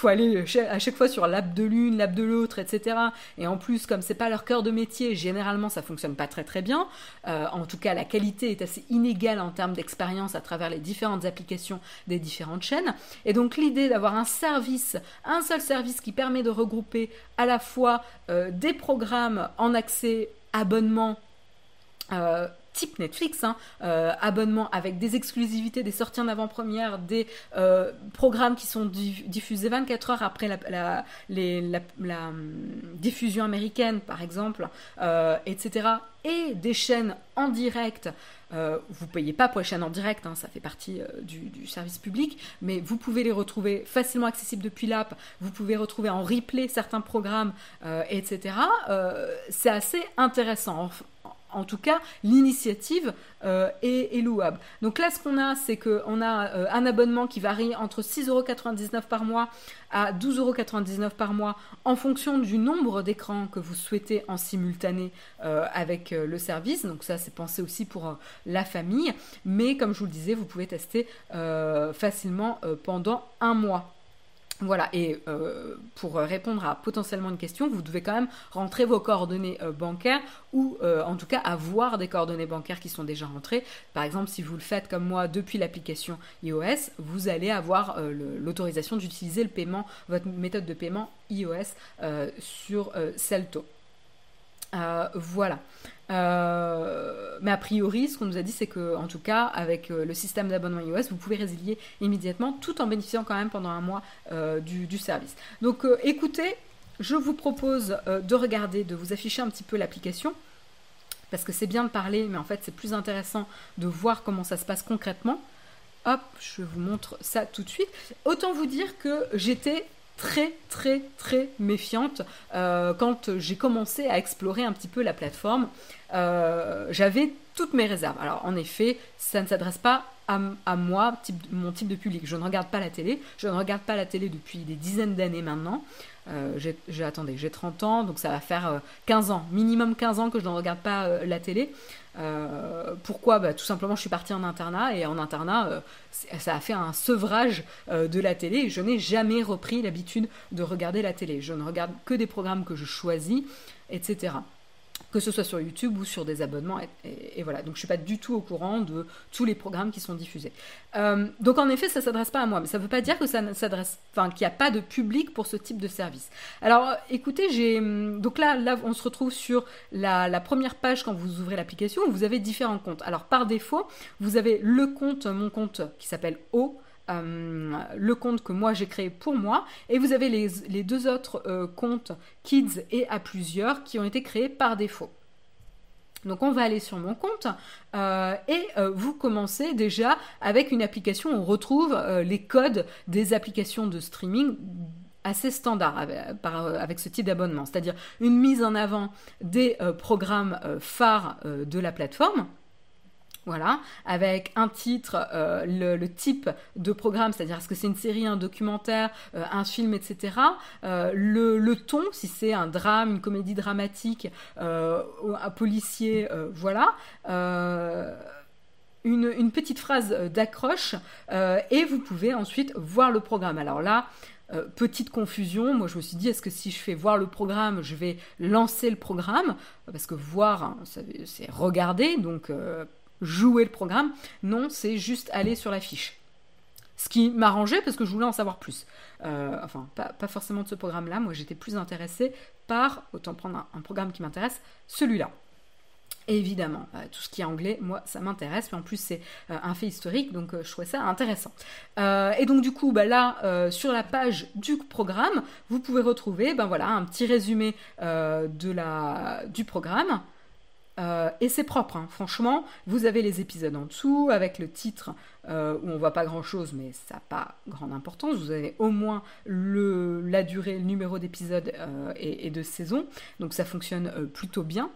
faut aller à chaque fois sur l'app de l'une, l'app de l'autre, etc. Et en plus, comme c'est pas leur cœur de métier, généralement ça fonctionne pas très très bien. Euh, en tout cas, la qualité est assez inégale en termes d'expérience à travers les différentes applications des différentes chaînes. Et donc l'idée d'avoir un service, un seul service qui permet de regrouper à la fois euh, des programmes en accès abonnement euh, type Netflix, hein, euh, abonnement avec des exclusivités, des sorties en avant-première, des euh, programmes qui sont diffusés 24 heures après la, hum, diffusion américaine, par exemple, euh, etc. Et des chaînes en direct. vous payez pas pour les chaînes en direct, hein, ça fait partie du, service public, mais vous pouvez les retrouver facilement accessibles depuis l'app, vous pouvez retrouver en replay certains programmes, etc. c'est assez intéressant en tout cas, l'initiative euh, est, louable. Donc là, ce qu'on a, c'est qu'on a euh, un abonnement qui varie entre 6,99€ par mois à 12,99€ par mois en fonction du nombre d'écrans que vous souhaitez en simultané euh, avec le service. Donc ça, c'est pensé aussi pour la famille. Mais comme je vous le disais, vous pouvez tester facilement pendant un mois. Voilà, et euh, pour répondre à potentiellement une question, vous devez quand même rentrer vos coordonnées euh, bancaires ou euh, en tout cas avoir des coordonnées bancaires qui sont déjà rentrées. Par exemple, si vous le faites comme moi depuis l'application iOS, vous allez avoir l'autorisation d'utiliser le paiement, votre méthode de paiement iOS sur Celto. Voilà. Euh, mais a priori, ce qu'on nous a dit, c'est que, en tout cas, avec euh, le système d'abonnement iOS, vous pouvez résilier immédiatement, tout en bénéficiant quand même pendant un mois euh, du, service. Donc, écoutez, je vous propose de regarder, de vous afficher un petit peu l'application, parce que c'est bien de parler, mais en fait, c'est plus intéressant de voir comment ça se passe concrètement. hop, je vous montre ça tout de suite. Autant vous dire que j'étais très très très méfiante euh, quand j'ai commencé à explorer un petit peu la plateforme. Euh, j'avais toutes mes réserves. Alors en effet, ça ne s'adresse pas à, moi, mon type de public. Je ne regarde pas la télé. Je ne regarde pas la télé depuis des dizaines d'années maintenant. Euh, j'ai, attendez, j'ai 30 ans, donc ça va faire 15 ans, minimum 15 ans que je ne regarde pas la télé. Euh, pourquoi? Bah, Tout simplement, je suis partie en internat et en internat, euh, ça a fait un sevrage euh, de la télé. Je n'ai jamais repris l'habitude de regarder la télé. Je ne regarde que des programmes que je choisis, etc que ce soit sur YouTube ou sur des abonnements. Et, voilà, donc je suis pas du tout au courant de tous les programmes qui sont diffusés. Euh, donc en effet, ça s'adresse pas à moi, mais ça ne veut pas dire que ça qu'il n'y a pas de public pour ce type de service. Alors écoutez, j'ai donc là, là, on se retrouve sur la, première page quand vous ouvrez l'application vous avez différents comptes. Alors par défaut, vous avez le compte, mon compte qui s'appelle O. Euh, le compte que moi j'ai créé pour moi, et vous avez les, deux autres euh, comptes Kids et à plusieurs qui ont été créés par défaut. Donc on va aller sur mon compte euh, et vous commencez déjà avec une application, on retrouve les codes des applications de streaming assez standards avec, ce type d'abonnement, c'est-à-dire une mise en avant des programmes phares de la plateforme. Voilà, avec un titre, euh, le, type de programme, c'est-à-dire est-ce que c'est une série, un documentaire, euh, un film, etc. Euh, le, ton, si c'est un drame, une comédie dramatique, un policier, voilà. Une, petite phrase d'accroche et vous pouvez ensuite voir le programme. Alors là, petite confusion, moi je me suis dit est-ce que si je fais voir le programme, je vais lancer le programme? Parce que voir, hein, c'est regarder, donc jouer le programme. Non, c'est juste aller sur la fiche. Ce qui m'arrangeait parce que je voulais en savoir plus. Euh, enfin, pas, forcément de ce programme-là. Moi, j'étais plus intéressée par, autant prendre un, programme qui m'intéresse, celui-là. Évidemment, euh, tout ce qui est anglais, moi, ça m'intéresse. Mais en plus, c'est euh, un fait historique, donc je trouvais ça intéressant. et donc, du coup, bah, là, sur la page du programme, vous pouvez retrouver ben, voilà, un petit résumé du programme. Euh, et c'est propre, hein. franchement. Vous avez les épisodes en dessous avec le titre euh, où on voit pas grand chose, mais ça n'a pas grande importance. Vous avez au moins la durée, le numéro d'épisode euh, et, de saison, donc ça fonctionne plutôt bien.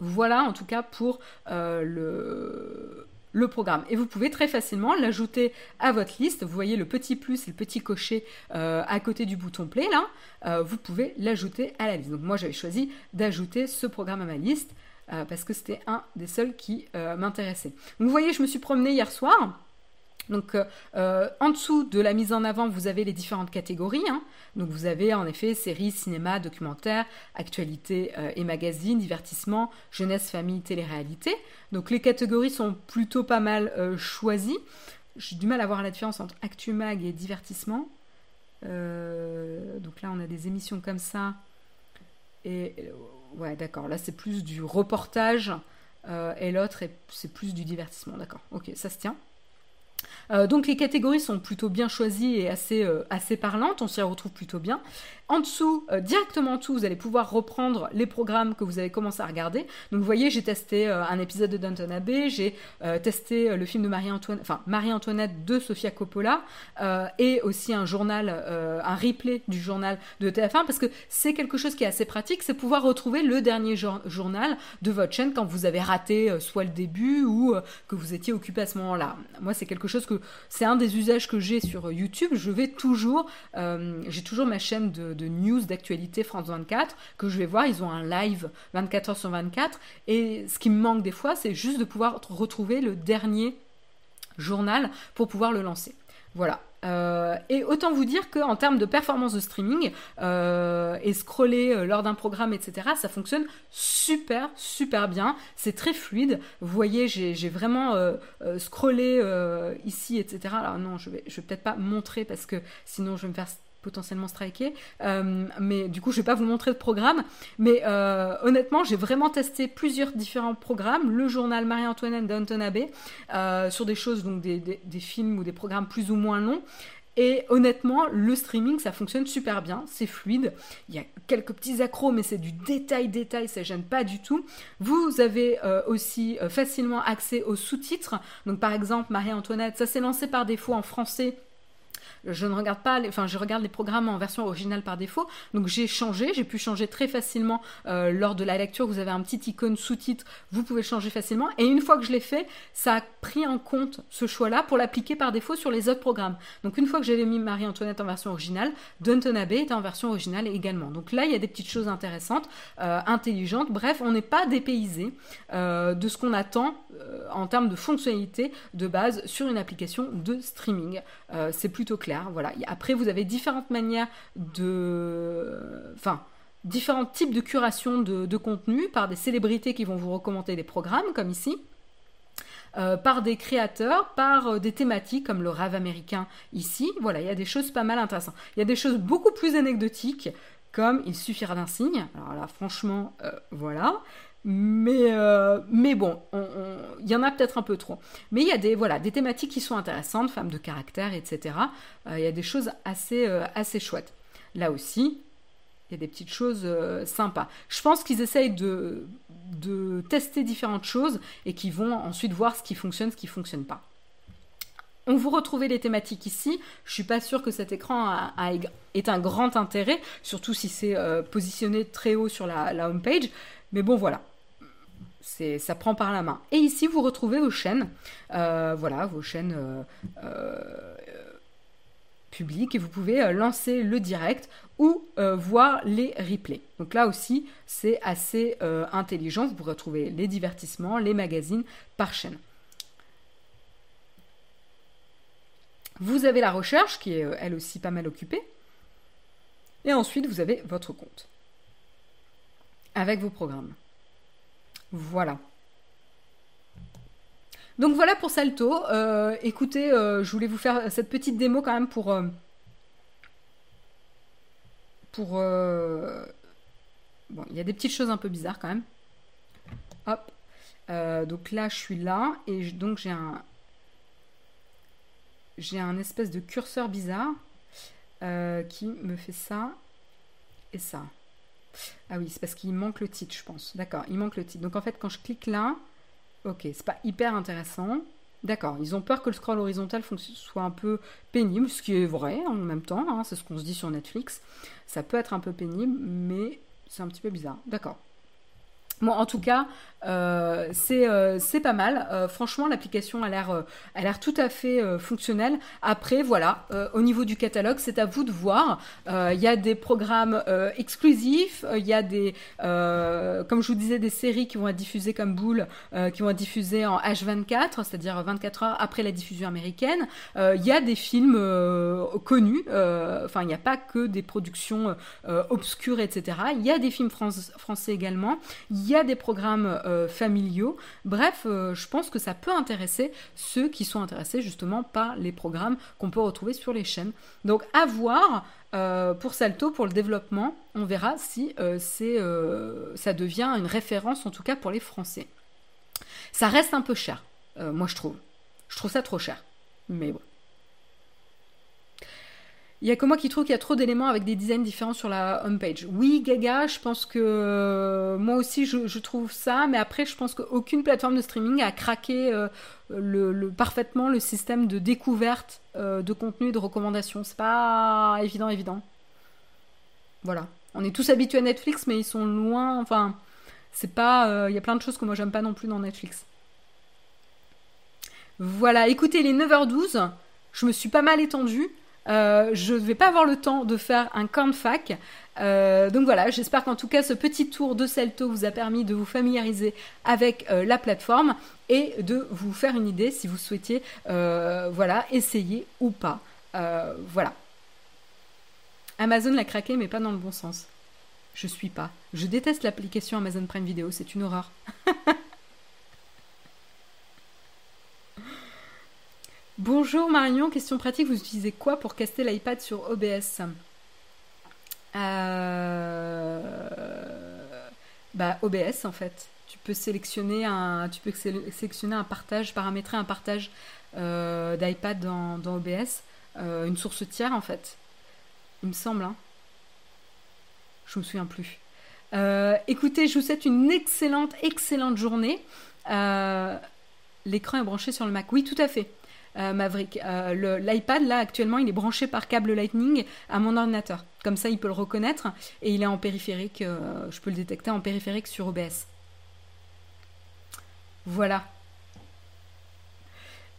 Voilà en tout cas pour le, le programme. Et vous pouvez très facilement l'ajouter à votre liste. Vous voyez le petit plus et le petit cocher à côté du bouton play là. vous pouvez l'ajouter à la liste. Donc moi j'avais choisi d'ajouter ce programme à ma liste. Euh, parce que c'était un des seuls qui euh, m'intéressait. vous voyez, je me suis promenée hier soir. Donc euh, en dessous de la mise en avant, vous avez les différentes catégories. Hein. Donc vous avez en effet séries, cinéma, documentaire, actualité et magazine, divertissement, jeunesse, famille, télé-réalité. Donc les catégories sont plutôt pas mal choisies. J'ai du mal à voir la différence entre actu mag et divertissement. donc là on a des émissions comme ça. Et ouais, d'accord. Là, c'est plus du reportage euh, et l'autre, c'est plus du divertissement. D'accord. Ok, ça se tient. Euh, donc les catégories sont plutôt bien choisies et assez, euh, assez parlantes, on s'y retrouve plutôt bien. En dessous, euh, directement en dessous, vous allez pouvoir reprendre les programmes que vous avez commencé à regarder. Donc vous voyez, j'ai testé un épisode de Downton Abbey, j'ai testé le film de Marie-Antoinette, enfin Marie-Antoinette de Sofia Coppola, et aussi un journal, un replay du journal de TF1, parce que c'est quelque chose qui est assez pratique, c'est pouvoir retrouver le dernier journal de votre chaîne quand vous avez raté soit le début ou que vous étiez occupé à ce moment-là. Moi, c'est quelque chose que c'est un des usages que j'ai sur YouTube. Je vais toujours, euh, j'ai toujours ma chaîne de, news, d'actualité France 24 que je vais voir. Ils ont un live 24 heures sur 24. Et ce qui me manque des fois, c'est juste de pouvoir retrouver le dernier journal pour pouvoir le lancer. Voilà. Euh, et autant vous dire qu'en termes de performance de streaming euh, et scroller euh, lors d'un programme, etc., ça fonctionne super, super bien. C'est très fluide. Vous voyez, j'ai vraiment scrollé ici, etc. Alors non, je vais, je vais peut-être pas montrer parce que sinon je vais me faire potentiellement striker. Euh, mais du coup, je vais pas vous montrer le programme. Mais euh, honnêtement, j'ai vraiment testé plusieurs différents programmes. Le journal Marie-Antoinette d'Anton Abbé, euh, sur des choses, donc des, des, films ou des programmes plus ou moins longs. Et honnêtement, le streaming, ça fonctionne super bien, c'est fluide. Il y a quelques petits accros, mais c'est du détail, détail, ça gêne pas du tout. Vous avez aussi facilement accès aux sous-titres. Donc par exemple, Marie-Antoinette, ça s'est lancé par défaut en français je ne regarde pas, enfin je regarde les programmes en version originale par défaut. Donc j'ai changé, j'ai pu changer très facilement euh, lors de la lecture. Vous avez un petit icône sous-titre, vous pouvez changer facilement. Et une fois que je l'ai fait, ça a pris en compte ce choix-là pour l'appliquer par défaut sur les autres programmes. Donc une fois que j'avais mis Marie-Antoinette en version originale, Downton Abbey était en version originale également. Donc là, il y a des petites choses intéressantes, euh, intelligentes. Bref, on n'est pas dépaysé euh, de ce qu'on attend en termes de fonctionnalité de base sur une application de streaming. c'est plutôt clair. Voilà. Après, vous avez différentes manières de. Enfin différents types de curation de, contenu par des célébrités qui vont vous recommander des programmes, comme ici, euh, par des créateurs, par euh, des thématiques comme le rêve américain ici. Voilà, il y a des choses pas mal intéressantes. Il y a des choses beaucoup plus anecdotiques, comme il suffira d'un signe. Alors là, franchement, euh, voilà. Mais, euh, mais bon, il y en a peut-être un peu trop. Mais il y a des, voilà, des thématiques qui sont intéressantes, femmes de caractère, etc. Euh, il y a des choses assez, euh, assez chouettes. Là aussi, il y a des petites choses sympas. Je pense qu'ils essayent de, de tester différentes choses et qu'ils vont ensuite voir ce qui fonctionne, ce qui ne fonctionne pas. On vous retrouvez les thématiques ici. Je suis pas sûre que cet écran ait un grand intérêt, surtout si c'est positionné très haut sur la, la home page. Mais bon, voilà. Ça prend par la main. Et ici, vous retrouvez vos chaînes. Euh, voilà, vos chaînes euh, euh, publiques. Et vous pouvez lancer le direct ou voir les replays. Donc là aussi, c'est assez intelligent. Vous pourrez trouver les divertissements, les magazines par chaîne. Vous avez la recherche qui est elle aussi pas mal occupée. Et ensuite, vous avez votre compte avec vos programmes. Voilà. Donc voilà pour Salto. Euh, écoutez, euh, je voulais vous faire cette petite démo quand même pour... Euh, pour... bon, il y a des petites choses un peu bizarres quand même. Hop. donc là, je suis là et donc j'ai un... J'ai un espèce de curseur bizarre qui me fait ça et ça. Ah oui, c'est parce qu'il manque le titre, je pense. D'accord, il manque le titre. Donc en fait, quand je clique là, ok, c'est pas hyper intéressant. D'accord, ils ont peur que le scroll horizontal soit un peu pénible, ce qui est vrai en même temps, hein, c'est ce qu'on se dit sur Netflix. Ça peut être un peu pénible, mais c'est un petit peu bizarre. D'accord. En tout cas, euh, euh, c'est pas mal. Euh, franchement, l'application a l'air tout à fait fonctionnelle. Après, voilà, au niveau du catalogue, c'est à vous de voir. Il y a des programmes exclusifs. Il y a des, comme je vous disais, des séries qui vont être diffusées comme Boule, qui vont être diffusées en H24, c'est-à-dire 24 heures après la diffusion américaine. Il y a des films connus. Enfin, il n'y a pas que des productions obscures, etc. Il y a des films français également. Il y a des programmes euh, familiaux. Bref, euh, je pense que ça peut intéresser ceux qui sont intéressés justement par les programmes qu'on peut retrouver sur les chaînes. Donc à voir euh, pour Salto, pour le développement, on verra si ça devient une référence en tout cas pour les Français. Ça reste un peu cher, moi je trouve. Je trouve ça trop cher. Mais bon. Il y a que moi qui trouve qu'il y a trop d'éléments avec des designs différents sur la homepage. Oui, Gaga, je pense que euh, moi aussi je, trouve ça, mais après je pense qu'aucune plateforme de streaming a craqué euh, le, parfaitement le système de découverte euh, de contenu et de recommandation. C'est pas évident, évident. Voilà. On est tous habitués à Netflix, mais ils sont loin. Enfin, c'est pas. Il y a plein de choses que moi j'aime pas non plus dans Netflix. Voilà, écoutez, les 9h12, je me suis pas mal étendue. Euh, je ne vais pas avoir le temps de faire un camp fac. Euh, donc voilà, j'espère qu'en tout cas ce petit tour de Celto vous a permis de vous familiariser avec euh, la plateforme et de vous faire une idée si vous souhaitiez voilà, essayer ou pas. voilà. Amazon l'a craqué mais pas dans le bon sens. Je suis pas. Je déteste l'application Amazon Prime Video, c'est une horreur. Bonjour Marion, question pratique, vous utilisez quoi pour caster l'iPad sur OBS euh... Bah OBS en fait. Tu peux sélectionner un, tu peux sélectionner un partage, paramétrer un partage euh, d'iPad dans, OBS. une source tiers en fait. Il me semble. Hein. Je me souviens plus. écoutez, je vous souhaite une excellente, excellente journée. L'écran est branché sur le Mac. Oui, tout à fait. Euh, Maverick. Euh, L'iPad, là, actuellement, il est branché par câble Lightning à mon ordinateur. Comme ça, il peut le reconnaître et il est en périphérique. Euh, je peux le détecter en périphérique sur OBS. Voilà.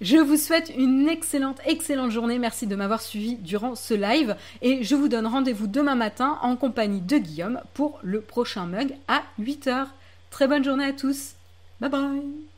Je vous souhaite une excellente, excellente journée. Merci de m'avoir suivi durant ce live. Et je vous donne rendez-vous demain matin en compagnie de Guillaume pour le prochain mug à 8h. Très bonne journée à tous. Bye bye